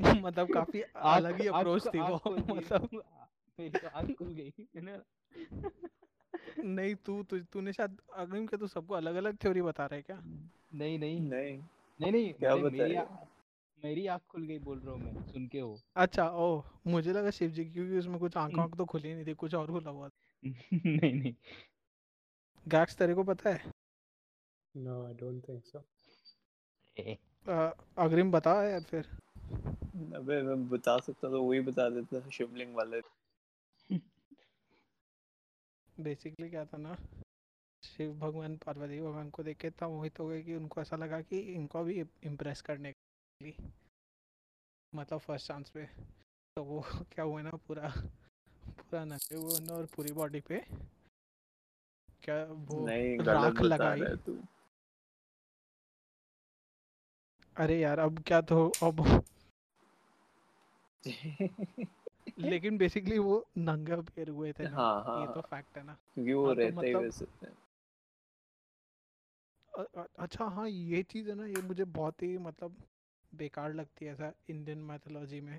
मतलब काफ़ी अलग ही अप्रोच थी वो मतलब मेरी तो आँख खुल गई मैंने नहीं तू तू तूने शायद अग्रिम के तो सबको अलग अलग थ्योरी बता रहा है क्या? नहीं नहीं। नहीं। नहीं नहीं क्या मेरे-? आ- मेरी आँख खुल गई बोल रहा हूँ मैं सुन के हो। अच्छा ओ मुझे लगा शिव जी क्योंकि उसमें कुछ आँख हम्म। आँख तो खुली नहीं थी कुछ और खुला हुआ था। नहीं नहीं। गैक्स तेरे को पता है? Don't think so. ए, अ, अग्रिम बता यार फिर। अबे मैं बता सकता तो वही बता देता शिवलिंग वाले। बेसिकली क्या था ना शिव भगवान पार्वती भगवान को देख के इतना मोहित हो गए कि उनको ऐसा लगा कि इनको भी इम्प्रेस करने के लिए। मतलब फ़र्स्ट चांस पे। तो वो क्या हुआ ना पूरा पूरा नंगे हुए उन्होंने और पूरी बॉडी पे। क्या वो राख लगाई। अरे यार अब क्या तो अब लेकिन बेसिकली वो नंगा पैर हुए थे हाँ हाँ ये तो हाँ, फैक्ट है ना। क्योंकि वो हाँ तो ही मतलब वैसे। अच्छा हाँ ये चीज़ है ना ये मुझे बहुत ही मतलब बेकार लगती है ऐसा इंडियन मैथोलॉजी में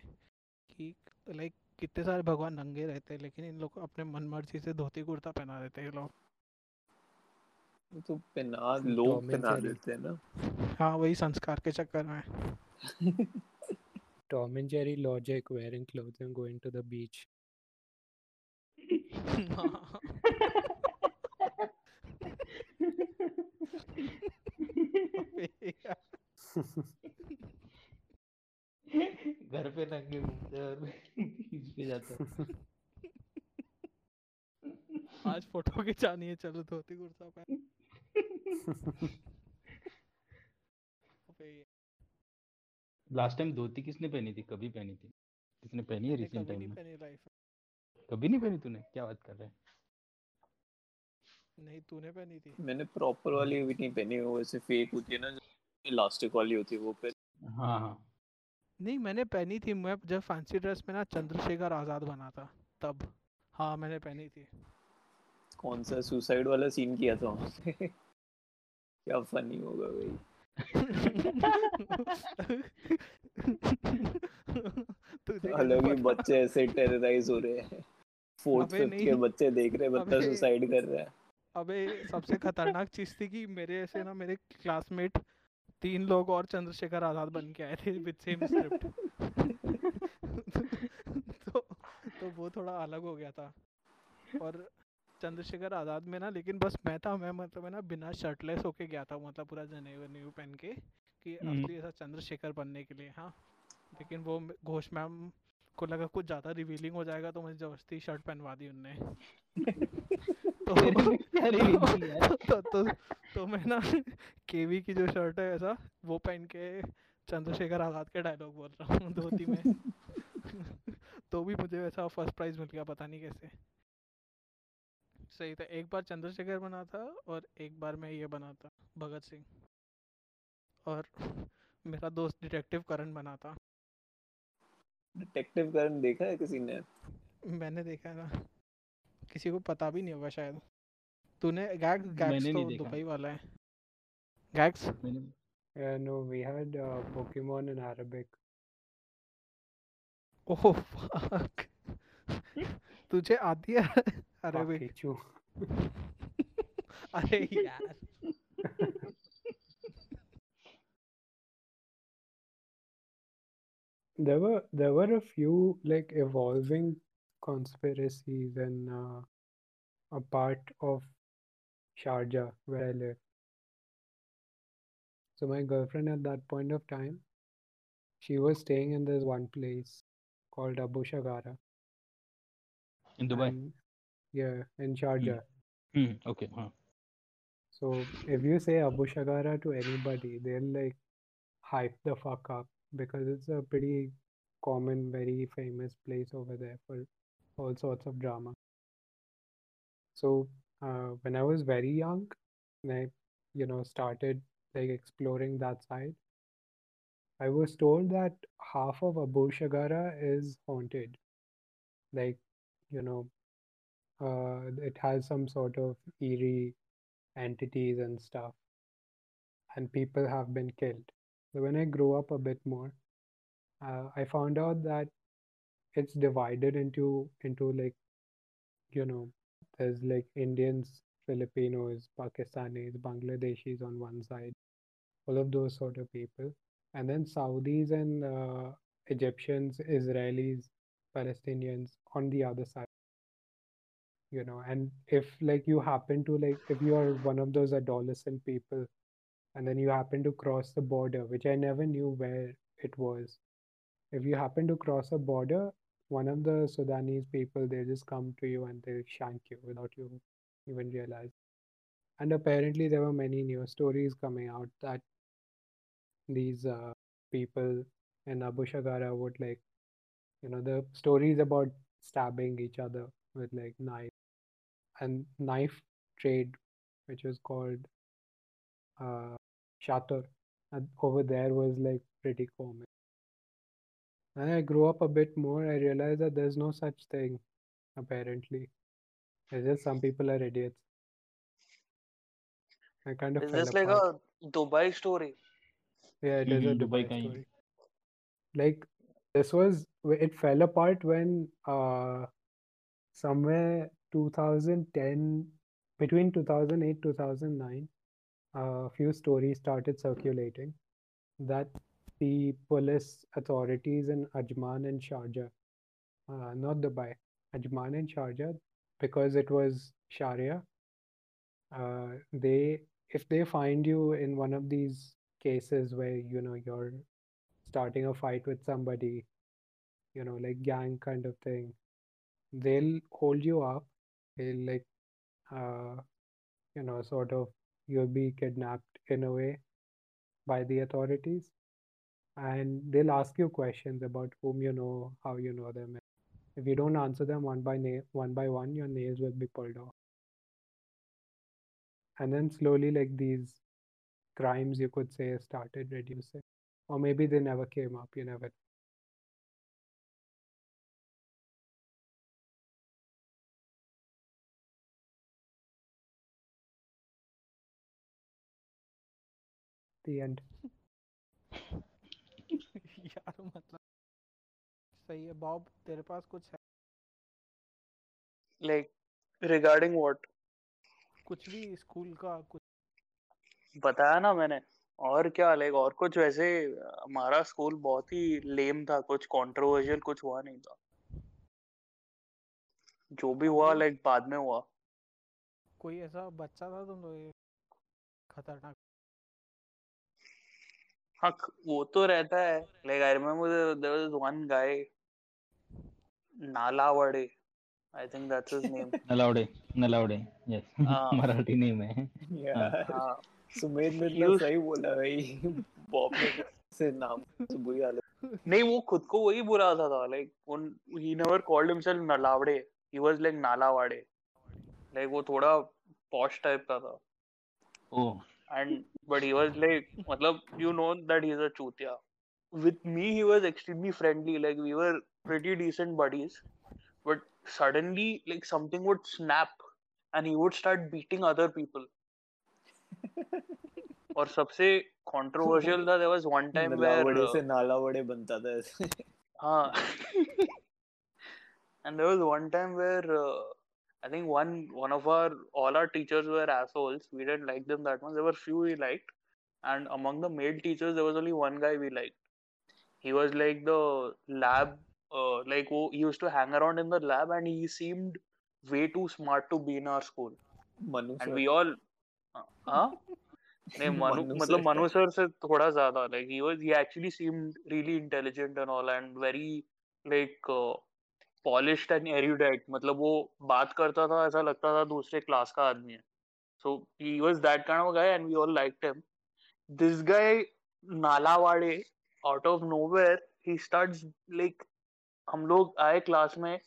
कि लाइक कितने सारे भगवान नंगे रहते हैं लेकिन इन लोग को अपने मन मर्ज़ी से धोती कुर्ता पहना देते हैं लोग। तो पहना लोग पहना देते हैं ना। हाँ वही संस्कार के चक्कर में। Tom and Jerry logic wearing clothes and going to the beach. हाँ घर पे नंगे घूमते और बीच पे जाते आज फ़ोटो खिंचानी है चलो धोती कुर्ता पहन लास्ट टाइम धोती किसने पहनी थी? कभी पहनी थी। किसने पहनी है रिसेंट टाइम में? कभी नहीं पहनी तूने? क्या बात कर रहा है? नहीं तूने पहनी थी? मैंने प्रॉपर वाली भी नहीं पहनी वो वैसे फेक होती है ना जो इलास्टिक वाली होती है वो पे हाँ हाँ। नहीं मैंने पहनी थी मैं जब फैंसी ड्रेस में ना चंद्रशेखर आज़ाद बना था तब। हाँ मैंने पहनी थी। कौन सा सुसाइड वाला सीन किया था क्या फनी होगा भाई। अलग ही बच्चे ऐसे टेरराइज हो रहे हैं। फोर्थ फिफ्थ के बच्चे देख रहे हैं बच्चा सुसाइड कर रहा है। अबे सबसे खतरनाक चीज़ थी कि मेरे ऐसे ना मेरे क्लासमेट तीन लोग और चंद्रशेखर आज़ाद बन के आए थे विद सेम स्क्रिप्ट तो तो वो थोड़ा अलग हो गया था। और चंद्रशेखर आज़ाद में ना लेकिन बस मैं था मैं मतलब है ना बिना शर्टलेस होके गया था मतलब पूरा जनेऊ वनेऊ पहन के कि हम्म। असली ऐसा चंद्रशेखर बनने के लिए हाँ लेकिन वो घोष मैम को लगा कुछ ज़्यादा रिवीलिंग हो जाएगा तो मुझे ज़बरदस्ती शर्ट पहनवा दी उनने तो यार? तो, तो तो मैं ना केवी की जो शर्ट है ऐसा वो पहन के चंद्रशेखर आज़ाद के डायलॉग बोल रहा हूँ धोती में तो भी मुझे वैसा फ़र्स्ट प्राइज मिल गया पता नहीं कैसे सही था एक बार चंद्रशेखर बना था और एक बार मैं ये बना था भगत सिंह। और मेरा दोस्त डिटेक्टिव करण बना था। डिटेक्टिव करण देखा है किसी ने? मैंने देखा है ना। किसी को पता भी नहीं होगा शायद। तूने गैग्स गैग्स तो दुबई वाला है। गैग्स मैंने Yeah, no, we had uh, Pokemon oh fuck तुझे आती है? Arabic Pikachu. अरे यार There were there were a few like evolving conspiracies and uh, a part of Sharjah where I live. So my girlfriend at that point of time, she was staying in this one place called Abu Shagara. in Dubai and- yeah, in hmm. charger. Mm. Mm. Okay. Huh. So if you say Abu Shagara to anybody, they'll like hype the fuck up because it's a pretty common, very famous place over there for all sorts of drama. So uh, when I was very young, I you know started like exploring that side. I was told that half of Abu Shagara is haunted. Like, you know, uh, it has some sort of eerie entities and stuff, and people have been killed. So when I grew up a bit more, uh, I found out that it's divided into into like, you know, there's like Indians, Filipinos, Pakistanis, Bangladeshis on one side, all of those sort of people, and then Saudis and uh, Egyptians, Israelis, Palestinians on the other side you know and if like you happen to like if you are one of those adolescent people and then you happen to cross the border which i never knew where it was if you happen to cross a border one of the sudanese people they just come to you and they shank you without you even realize and apparently there were many news stories coming out that these uh, people in abu shagara would like you know the stories about stabbing each other with like knives and knife trade which was called uh shatar and over there was like pretty common When I grew up a bit more, I realized that there's no such thing, apparently. It's just some people are idiots. I kind of Is fell this like apart. a Dubai story? Yeah, it is a Mhm, Dubai Dubai ka hi. story. Like this was it fell apart when uh somewhere 2010 between 2008 2009 a few stories started circulating that the police authorities in Ajman and Sharjah, uh, not Dubai, Ajman and Sharjah, because it was Sharia, uh, they if they find you in one of these cases where you know you're starting a fight with somebody, you know, like gang kind of thing, they'll hold you up. They'll like, uh, you know, sort of you'll be kidnapped in a way by the authorities, and they'll ask you questions about whom you know, how you know them. If you don't answer them one by na- one by one, your nails will be pulled off. And then slowly, like these crimes, you could say, started reducing, or maybe they never came up. You never. The end. यार मतलब सही है Bob तेरे पास कुछ है Like regarding what? कुछ भी school का कुछ बताया ना मैंने और क्या लाइक और कुछ वैसे हमारा स्कूल बहुत ही लेम था कुछ कंट्रोवर्शियल कुछ हुआ नहीं था जो भी हुआ लाइक बाद में हुआ कोई ऐसा बच्चा था तुम लोग खतरनाक हाँ वो तो रहता है। Like I remember there was one guy Nalawade I think that's his name Nalawade Nalawade yes हाँ। मराठी नेम है। सुमेध ने He इतना सही बोला भाई। बॉब ने से नाम से बुरी हालत नहीं वो खुद को वही बुरा था था। लाइक उन he never called himself Nalawade he was like Nalawade like वो थोड़ा पॉश टाइप का था। ओ and but he was like matlab you know that he's a chutia with me he was extremely friendly like we were pretty decent buddies but suddenly like something would snap and he would start beating other people और सबसे controversial था there was one time where Nalawade uh, से नालावड़े बनता था ऐसे हाँ and there was one time where uh, I think one one of our all our teachers were assholes. We didn't like them that much. There were few we liked, and among the male teachers, there was only one guy we liked. He was like the lab, uh, like wo, he used to hang around in the lab, and he seemed way too smart to be in our school. Manu And sir we all, uh, हाँ नहीं मनु मनु मतलब sir. Manu sir से थोड़ा ज्यादा like he was he actually seemed really intelligent and all and very like uh, polished and erudite मतलब वो बात करता था ऐसा लगता था दूसरे क्लास का आदमी है he was that kind of a guy and we all liked him this guy नालावाड़े out of nowhere he starts like हम लोग आए क्लास में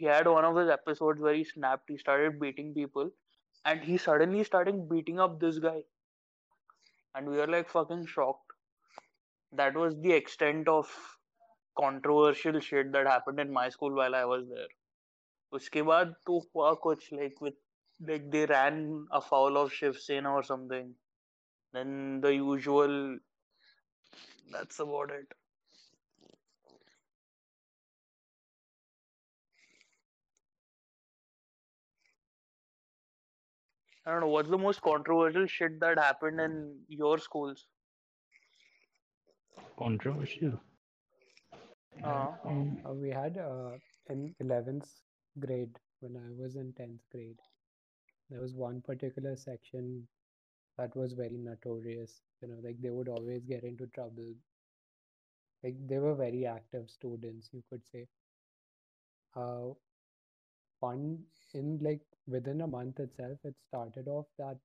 he had one of his episodes where he snapped he started beating people and he suddenly started beating up this guy and we were like fucking shocked that was the extent of controversial shit that happened in my school while I was there. उसके बाद तो हुआ कुछ like with like they ran afoul of Shiv Sena or something. Then the usual. That's about it. I don't know what's the most controversial shit that happened in your schools. controversial Uh, Um, Uh, we had uh, in 11th grade when I was in 10th grade. There was one particular section that was very notorious. You know, like they would always get into trouble. Like they were very active students, you could say. Uh, one in like within a month itself, it started off that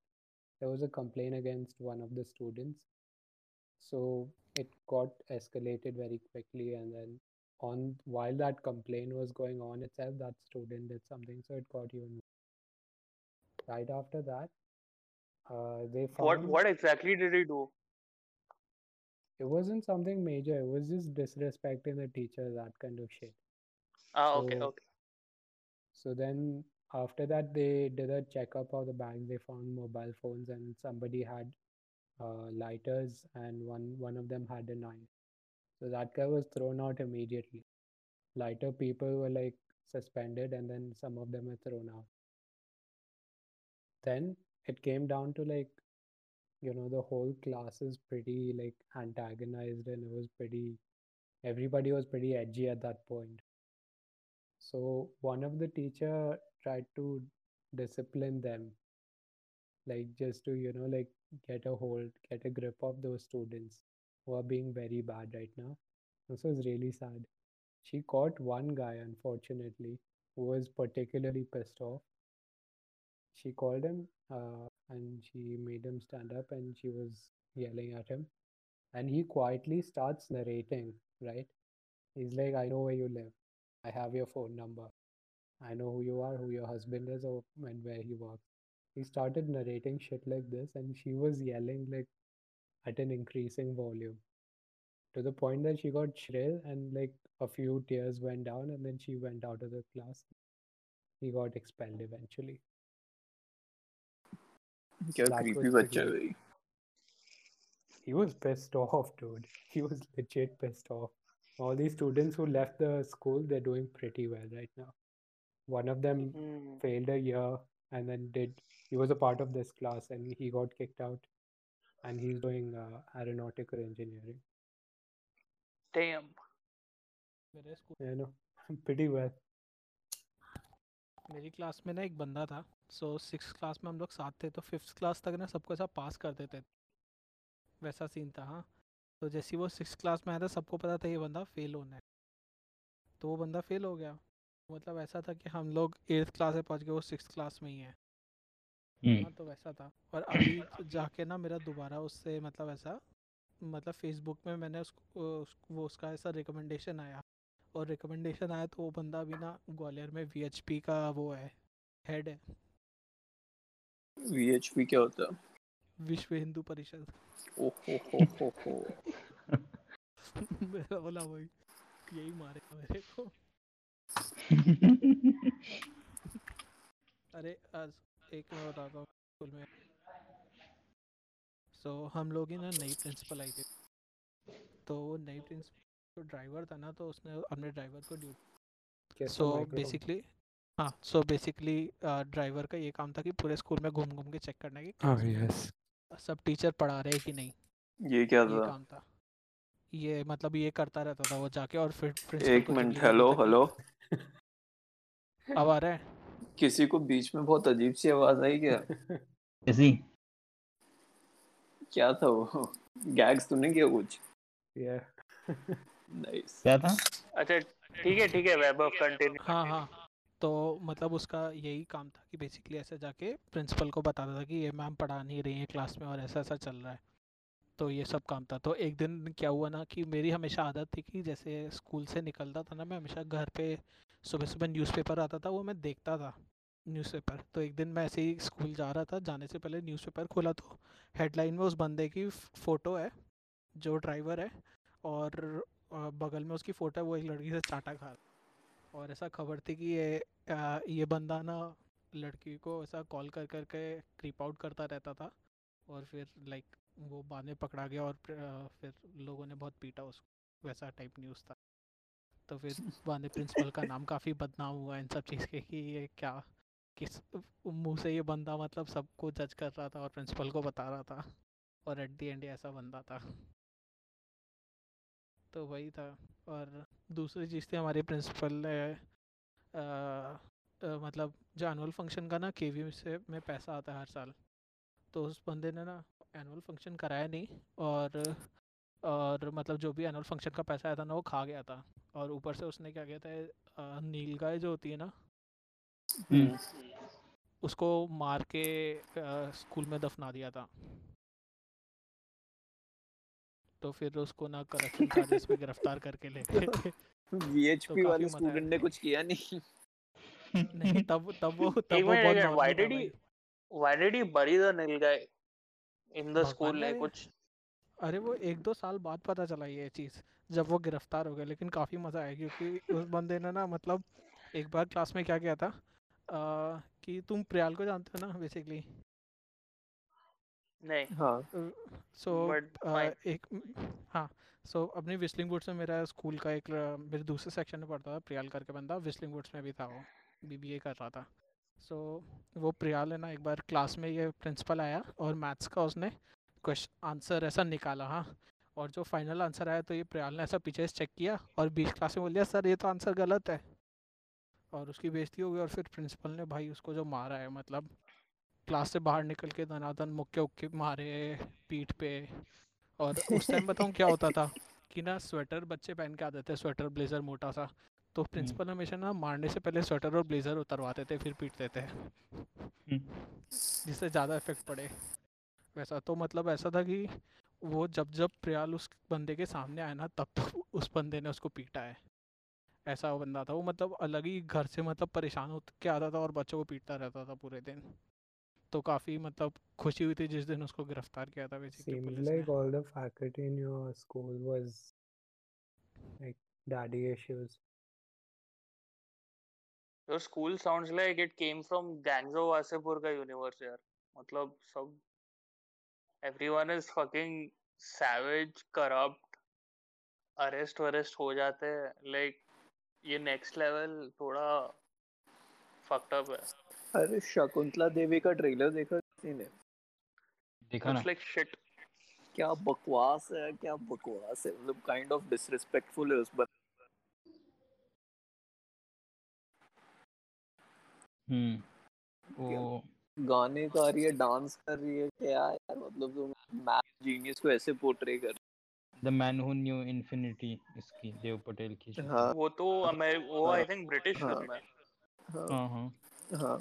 there was a complaint against one of the students. So it got escalated very quickly, and then on while that complaint was going on itself, that student did something, so it got even worse. right after that. Uh, they found what what exactly did he do? it wasn't something major. It was just disrespecting the teacher, that kind of shit. Ah, okay, So, okay. so then after that, they did a checkup of the bag. They found mobile phones, and somebody had uh, lighters, and one one of them had a knife. So that guy was thrown out immediately. Lighter people were like suspended, and then some of them were thrown out. Then it came down to like, you know, the whole class is pretty like antagonized, and it was pretty. Everybody was pretty edgy at that point. So one of the teacher tried to discipline them, like just to, you know, like get a hold, get a grip of those students who are being very bad right now. This was really sad. She caught one guy, unfortunately, who was particularly pissed off. She called him uh, and she made him stand up and she was yelling at him. And he quietly starts narrating, right? He's like, I know where you live. I have your phone number. I know who you are, who your husband is, or and where he works He started narrating shit like this, and she was yelling like at an increasing volume to the point that she got shrill and like a few tears went down, and then she went out of the class. He got expelled eventually. क्या That creepy was बच्चा है pretty. भाई He was pissed off, dude. He was legit pissed off. All these students who left the school, they're doing pretty well right now. One of them Hmm. failed a year And then did he was a part of this class and he got kicked out and he's doing uh, aeronautical engineering Damn. मेरे school you know pretty well मेरी class में ना एक बंदा था so six class में हम लोग साथ थे तो फिफ्थ क्लास तक ना सबको ऐसा पास कर देते थे वैसा सीन था हाँ तो जैसे वो सिक्स क्लास में आया था सबको पता था ये बंदा फेल होना है तो वो बंदा फेल हो गया मतलब ऐसा था कि हम लोग एट्थ क्लास में पहुँच गए वो सिक्स क्लास में ही है। हम्म। हाँ तो वैसा था। और अभी जाके ना मेरा दोबारा उससे मतलब ऐसा मतलब फेसबुक में मैंने उसको उस, वो उसका ऐसा रिकमेंडेशन आया। और रिकमेंडेशन आया तो वो बंदा अभी ना ग्वालियर में वीएचपी का वो है हेड है। VHP क्या होता है? विश्व हिंदू परिषद। ओ हो हो हो हो। मेरा बोला भाई यही मारेगा मेरे को। अरे आज एक मैं बताता हूँ स्कूल में। सो so, हम लोग ही ना नई प्रिंसिपल आई थी। तो वो नई प्रिंसिपल जो ड्राइवर था ना तो उसने अपने ड्राइवर को ड्यूटी सो बेसिकली हाँ सो बेसिकली ड्राइवर का ये काम था कि पूरे स्कूल में घूम घूम के चेक करना कि oh yes. सब टीचर पढ़ा रहे हैं कि नहीं। ये क्या ये था? काम था। ये मतलब ये करता रहता था वो जाके और फिर एक मिनट हेलो हेलो अब आ रहा है। किसी को बीच में बहुत अजीब सी आवाज़ आई क्या? ऐसी क्या था वो? गैग्स तूने किया कुछ? Yeah. नाइस क्या था? अच्छा ठीक है ठीक है वैभव कंटिन्यू हाँ हाँ तो मतलब उसका यही काम था कि बेसिकली ऐसे जाके प्रिंसिपल को बताता था कि ये मैम पढ़ा नहीं रही है क्लास में और ऐसा ऐसा चल रहा है। तो ये सब काम था। तो एक दिन क्या हुआ ना कि मेरी हमेशा आदत थी कि जैसे स्कूल से निकलता था ना मैं हमेशा घर पे सुबह सुबह न्यूज़पेपर आता था वो मैं देखता था न्यूज़पेपर तो एक दिन मैं ऐसे ही स्कूल जा रहा था जाने से पहले न्यूज़पेपर खोला तो हेडलाइन में उस बंदे की फ़ोटो है जो ड्राइवर है और बगल में उसकी फ़ोटो है वो एक लड़की से चाटा खा रहा और ऐसा खबर थी कि ये अ, ये बंदा ना लड़की को ऐसा कॉल कर कर के क्रीप आउट करता रहता था और फिर लाइक वो बाद में पकड़ा गया और फिर लोगों ने बहुत पीटा उसको वैसा टाइप न्यूज़ था। तो फिर बाद प्रिंसिपल का नाम काफ़ी बदनाम हुआ इन सब चीज़ के कि ये क्या, किस मुँह से ये बंदा मतलब सबको जज कर रहा था और प्रिंसिपल को बता रहा था और एट दी एंड ऐसा बंदा था। तो वही था और दूसरी चीज़ थी हमारे प्रिंसिपल ने मतलब जो एनुअल फ़ंक्शन का ना के से में पैसा आता है हर साल। तो उस बंदे ने ना एनुअल फ़ंक्शन कराया नहीं और और मतलब जो भी एनुअल फ़ंक्शन का पैसा आया था ना वो खा गया था। और ऊपर से उसने क्या किया था अ, नीलगाय जो होती है ना हम्म। उसको मार के स्कूल में दफना दिया था। तो फिर उसको ना करप्शन चार्जेस में गिरफ़्तार करके ले गए थे। VHP काफ़ी वाले स्टूडेंट ने कुछ किया नहीं। नहीं तब तब वो तब वो बहुत भाई। why did he bury the nil guy in the भगवान school like जाने कुछ अरे वो एक दो साल बाद पता चला ये चीज़ जब वो गिरफ़्तार हो गए लेकिन काफ़ी मज़ा आया क्योंकि उस बंदे ने ना मतलब एक बार क्लास में क्या किया था आ, कि तुम प्रियाल को जानते हो ना बेसिकली नहीं। हाँ। सो एक हाँ सो अपनी विस्लिंग वुड्स में मेरा स्कूल का एक मेरे दूसरे सेक्शन में पढ़ता था प्रियाल करके बंदा विस्लिंग वुड्स में भी था वो बीबीए कर रहा था। सो so, वो प्रियाल है ना एक बार क्लास में ये प्रिंसिपल आया और मैथ्स का उसने क्वेश्चन आंसर ऐसा निकाला हाँ। और जो फाइनल आंसर आया तो ये प्रयाल ने ऐसा पीछे से चेक किया और बीस क्लास में बोल दिया सर ये तो आंसर गलत है। और उसकी बेइज्जती हो गई और फिर प्रिंसिपल ने भाई उसको जो मारा है मतलब क्लास से बाहर निकल के दनादन मुक्के उक्के मारे पीठ पे। और उस टाइम बताऊँ क्या होता था कि ना स्वेटर बच्चे पहन के आते थे स्वेटर ब्लेजर मोटा सा। तो प्रिंसिपल हमेशा ना मारने से पहले स्वेटर और ब्लेजर उतरवाते थे फिर पीटते थे। जिससे ज़्यादा इफ़ेक्ट पड़े। वैसा तो मतलब ऐसा था कि वो जब जब प्रयाल उस बंदे के सामने आया ना तब तक उस बंदे ने उसको पीटा है। ऐसा वो बंदा था वो मतलब अलग ही घर से मतलब परेशान हो के आता था और बच्चों को पीटता रहता था पूरे दिन। तो काफ़ी मतलब खुशी हुई थी जिस दिन उसको गिरफ़्तार किया था basically Seems police like all the faculty in your school was like daddy issues. Your school sounds like it came from Wasepur का universe यार मतलब सब everyone is fucking savage corrupt arrest arrest हो जाते हैं। Like ये next level थोड़ा fucked up है। अरे शकुंतला देवी का ट्रेलर देखा किसी ने? देखा ना। Like shit क्या बकवास है क्या बकवास है। मतलब काइंड ऑफ़ डिसरिस्पेक्टफुल है उस बंदे हम्म वो गाने गा रही है डांस कर रही है क्या यार? मतलब तुम मैथ जीनियस को ऐसे पोर्ट्रे कर the man who knew infinity इसकी देव पटेल की हाँ। वो तो अमेर वो हाँ, आई थिंक ब्रिटिश हाँ। फ़िल्म है। हाँ। हाँ हाँ। हाँ।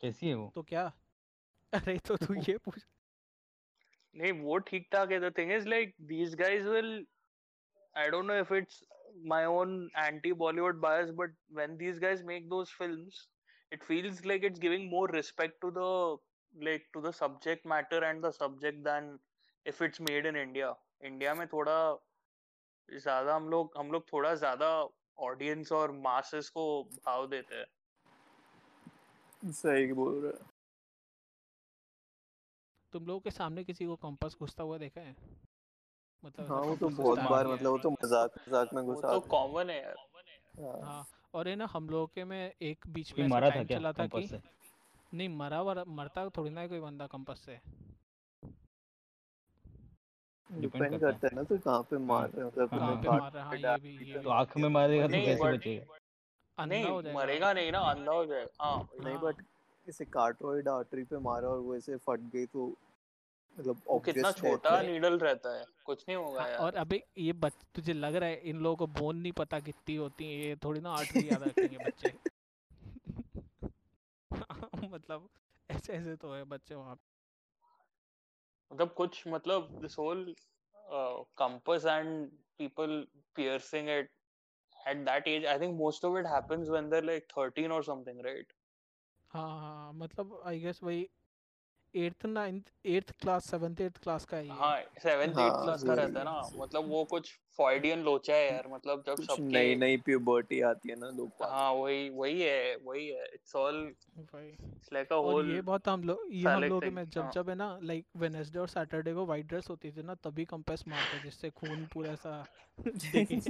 कैसी है वो? तो क्या? अरे तो तू ये पूछ। नहीं वो ठीक ठाक है the thing is like these guys will I don't know if it's my own anti Bollywood bias, but when these guys make those films, it feels like it's giving more respect to the like to the subject matter and the subject than if it's made in India. India में थोड़ा ज़्यादा हम लोग हम लोग थोड़ा ज़्यादा audience और मासेस को भाव देते हैं सही बोल रहा है तुम लोगों के सामने किसी को कंपास घुसता हुआ देखा है मतलब हाँ वो तो बहुत बार मतलब वो तो मज़ाक मज़ाक में घुसा तो कॉमन है। यार। हाँ। हाँ और ये ना हम लोगों के में एक बीच में मारा था क्या चला था कि नहीं मरा वरा मरता थोड़ी ना कोई बंदा कंपास से। डिपेंड करता है। ना तो कहाँ पे मार रहे हैं मतलब हाँ, कहाँ पे हाँ। मार रहा है? हाँ ये भी ये तो तो आँख में मारेगा तो कैसे बचेगा अंधा नहीं हो जाएगा। मरेगा नहीं ना अंधा हो जाएगा। हाँ। नहीं। बट इसे कार्टोइड आर्टरी पे मारा और वो ऐसे फट गई तो मतलब कितना छोटा नीडल रहता है। कुछ नहीं होगा हाँ, यार। और अबे ये बच तुझे लग रहा है इन लोगों को बोन नहीं पता कितनी होती है ये थोड़ी ना आर्टरी याद रखेंगे बच्चे। मतलब ऐसे ऐसे तो है बच्चे वहाँ मतलब कुछ मतलब whole uh, compass and people piercing it at that age i think most of it happens when they're like 13 or something right? हाँ हाँ मतलब आई गेस वही eighth ninth eighth class seventh eighth class का है हाँ seventh हाँ, eight class का रहता है ना। मतलब वो कुछ फ्रॉइडियन लोचा है यार मतलब जब सबके नई नई प्यूबर्टी आती है ना लोग हाँ वही वही है वही है। It's all it's like a whole ये बहुत हम लोग ये हम लोग में जब हाँ। जब है ना लाइक वेनेसडे और सैटरडे को वाइट ड्रेस होती थी ना तभी कंपास मारते जिससे खून पूरा दिखे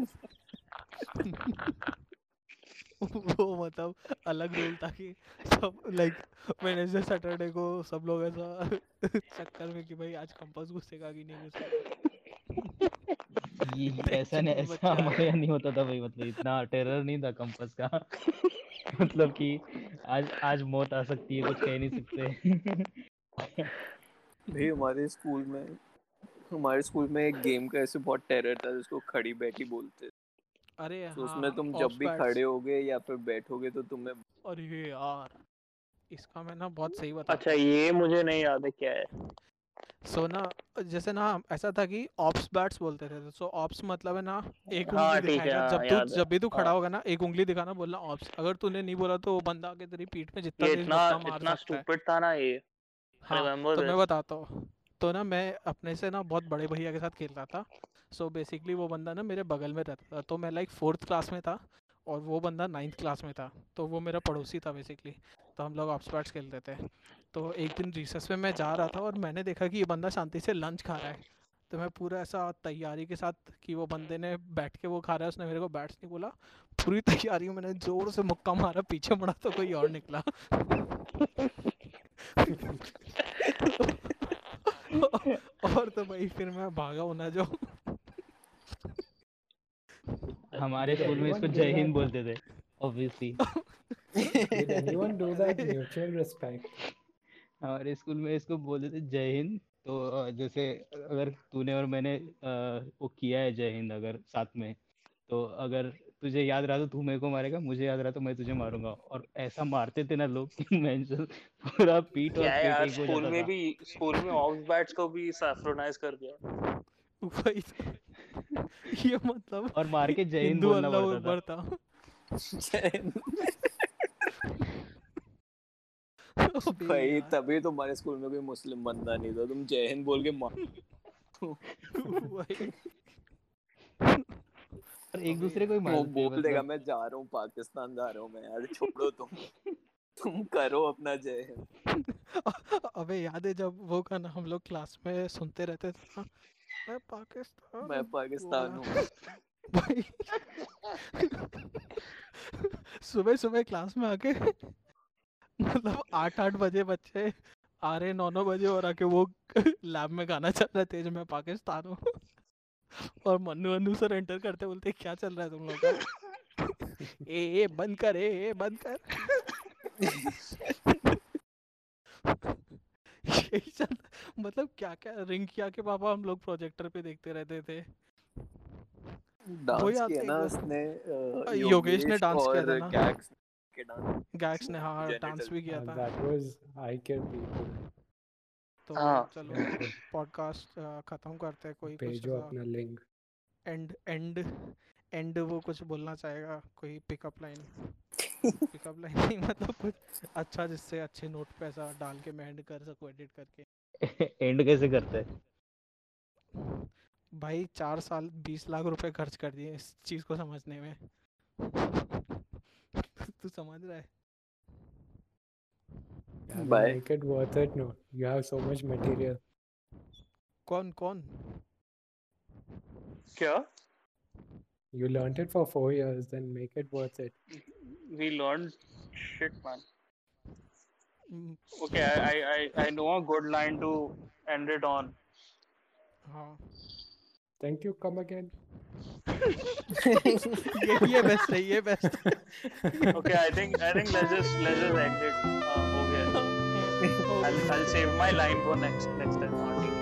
वो मतलब अलग रूल था कि सब लाइक वेनेसडे सैटरडे को सब लोग ऐसा चक्कर में कि भाई आज कंपास घुसेगा कि नहीं घुसेगा। ये ऐसा नहीं ऐसा हमारे यहाँ नहीं होता था भाई मतलब इतना टेरर नहीं था कंपास का। मतलब कि आज आज मौत आ सकती है कुछ कह नहीं सकते। भाई हमारे स्कूल में हमारे स्कूल में एक गेम का ऐसे बहुत टेरर था जिसको खड़ी बैठी बोलते थे। अरे तो हाँ उसमें तुम जब भी खड़े होगे या फिर बैठोगे तो तुम्हें अरे यार इसका मैं ना बहुत सही बता अच्छा ये मुझे नहीं याद है क्या है। सो so, ना जैसे ना ऐसा था कि ऑप्स बैट्स बोलते थे सो so, ऑप्स मतलब है ना एक हाँ, उंगली है, हाँ, जब तू जब भी तू खड़ा हाँ। होगा ना एक उंगली दिखाना बोलना ऑप्स अगर तूने नहीं बोला तो वो बंदा आके तेरी पीठ में जितना तेज इतना धक्का मार इतना स्टूपिड था ना ये। हाँ तो मैं बताता हूँ तो ना मैं अपने से ना बहुत बड़े भैया के साथ खेल रहा था सो बेसिकली वो बंदा ना मेरे बगल में रहता था। तो मैं लाइक फोर्थ क्लास में था और वो बंदा नाइन्थ क्लास में था। तो वो मेरा पड़ोसी था बेसिकली तो हम लोग ऑप्सपैट्स खेलते थे। तो एक दिन रिसेस में मैं जा रहा था और मैंने देखा कि ये बंदा शांति से लंच खा रहा है। तो मैं पूरा ऐसा तैयारी के साथ कि वो बंदे ने बैठ के वो खा रहा है, उसने मेरे को बैट्स नहीं बोला। पूरी तैयारी मैंने ज़ोर से मुक्का मारा, पीछे मुड़ा तो कोई और निकला। और तो भाई फिर मैं भागा होना जो। हमारे स्कूल में इसको जय हिंद बोलते थे obviously Did anyone do that mutual respect? हमारे स्कूल में इसको बोलते थे जय हिंद तो जैसे अगर तूने और मैंने वो किया है जय हिंद अगर साथ में तो अगर तुझे याद रहा तो तू मेरे को मारेगा मुझे याद रहा तो मैं तुझे मारूँगा। और ऐसा मारते थे ना लोग कि मैं पूरा और पेट हो स्कूल में भी स्कूल में ऑक्स बैट्स को भी सैफ्रोनाइज कर दिया। तो। ये मतलब और मार के जय हिंद बोलना अल्लाह पड़ता था। अकबर था भाई तभी तुम्हारे स्कूल में कोई मुस्लिम बंदा नहीं था तुम जय हिंद बोल के मार और एक दूसरे को ही वो बोल देगा मतलब। मैं जा रहा हूँ पाकिस्तान जा रहा हूँ मैं यार छोड़ो तुम। तुम करो अपना जय हिंद। अबे याद है जब वो गाना हम लोग क्लास में सुनते रहते थे ना? मैं पाकिस्तान मैं पाकिस्तान हूँ। सुबह सुबह क्लास में आके मतलब आठ आठ बजे बच्चे आ रहे नौ नौ बजे और आके वो लैब में गाना चल रहा है तेज मैं पाकिस्तान हूँ। और मन्नू अन्नू सर एंटर करते बोलते क्या चल रहा है तुम लोग का? ए ए बंद कर ए ए बंद कर। यही चल मतलब क्या क्या रिंग किया के पापा हम लोग प्रोजेक्टर पे देखते रहते थे डांस किया ना उसने योगेश ने डांस किया था ना। के डांस गैक्स ने हाँ डांस भी किया Uh, था that was I Kill People. तो हाँ। चलो पॉडकास्ट खत्म करते हैं कोई कुछ भेजो अपना लिंक एंड एंड एंड वो कुछ बोलना चाहेगा कोई पिकअप लाइन पिकअप लाइन नहीं मतलब कुछ अच्छा जिससे अच्छे नोट पे ऐसा डाल के मैं एंड कर सकूँ एडिट करके। एंड कैसे करते हैं? भाई चार साल बीस लाख रुपए खर्च कर दिए इस चीज़ को समझने में। तू समझ रहा है? Bye. make it worth it. No, you have so much material. कौन कौन? क्या? You learned it for four years, then make it worth it. we learned shit man hmm, okay I, I i i know a good line to end it on हाँ Thank you. Come again. ये ये best है ये best okay i think i think let's just let's just end it uh, okay I'll, I'll save my line for next next time Marty.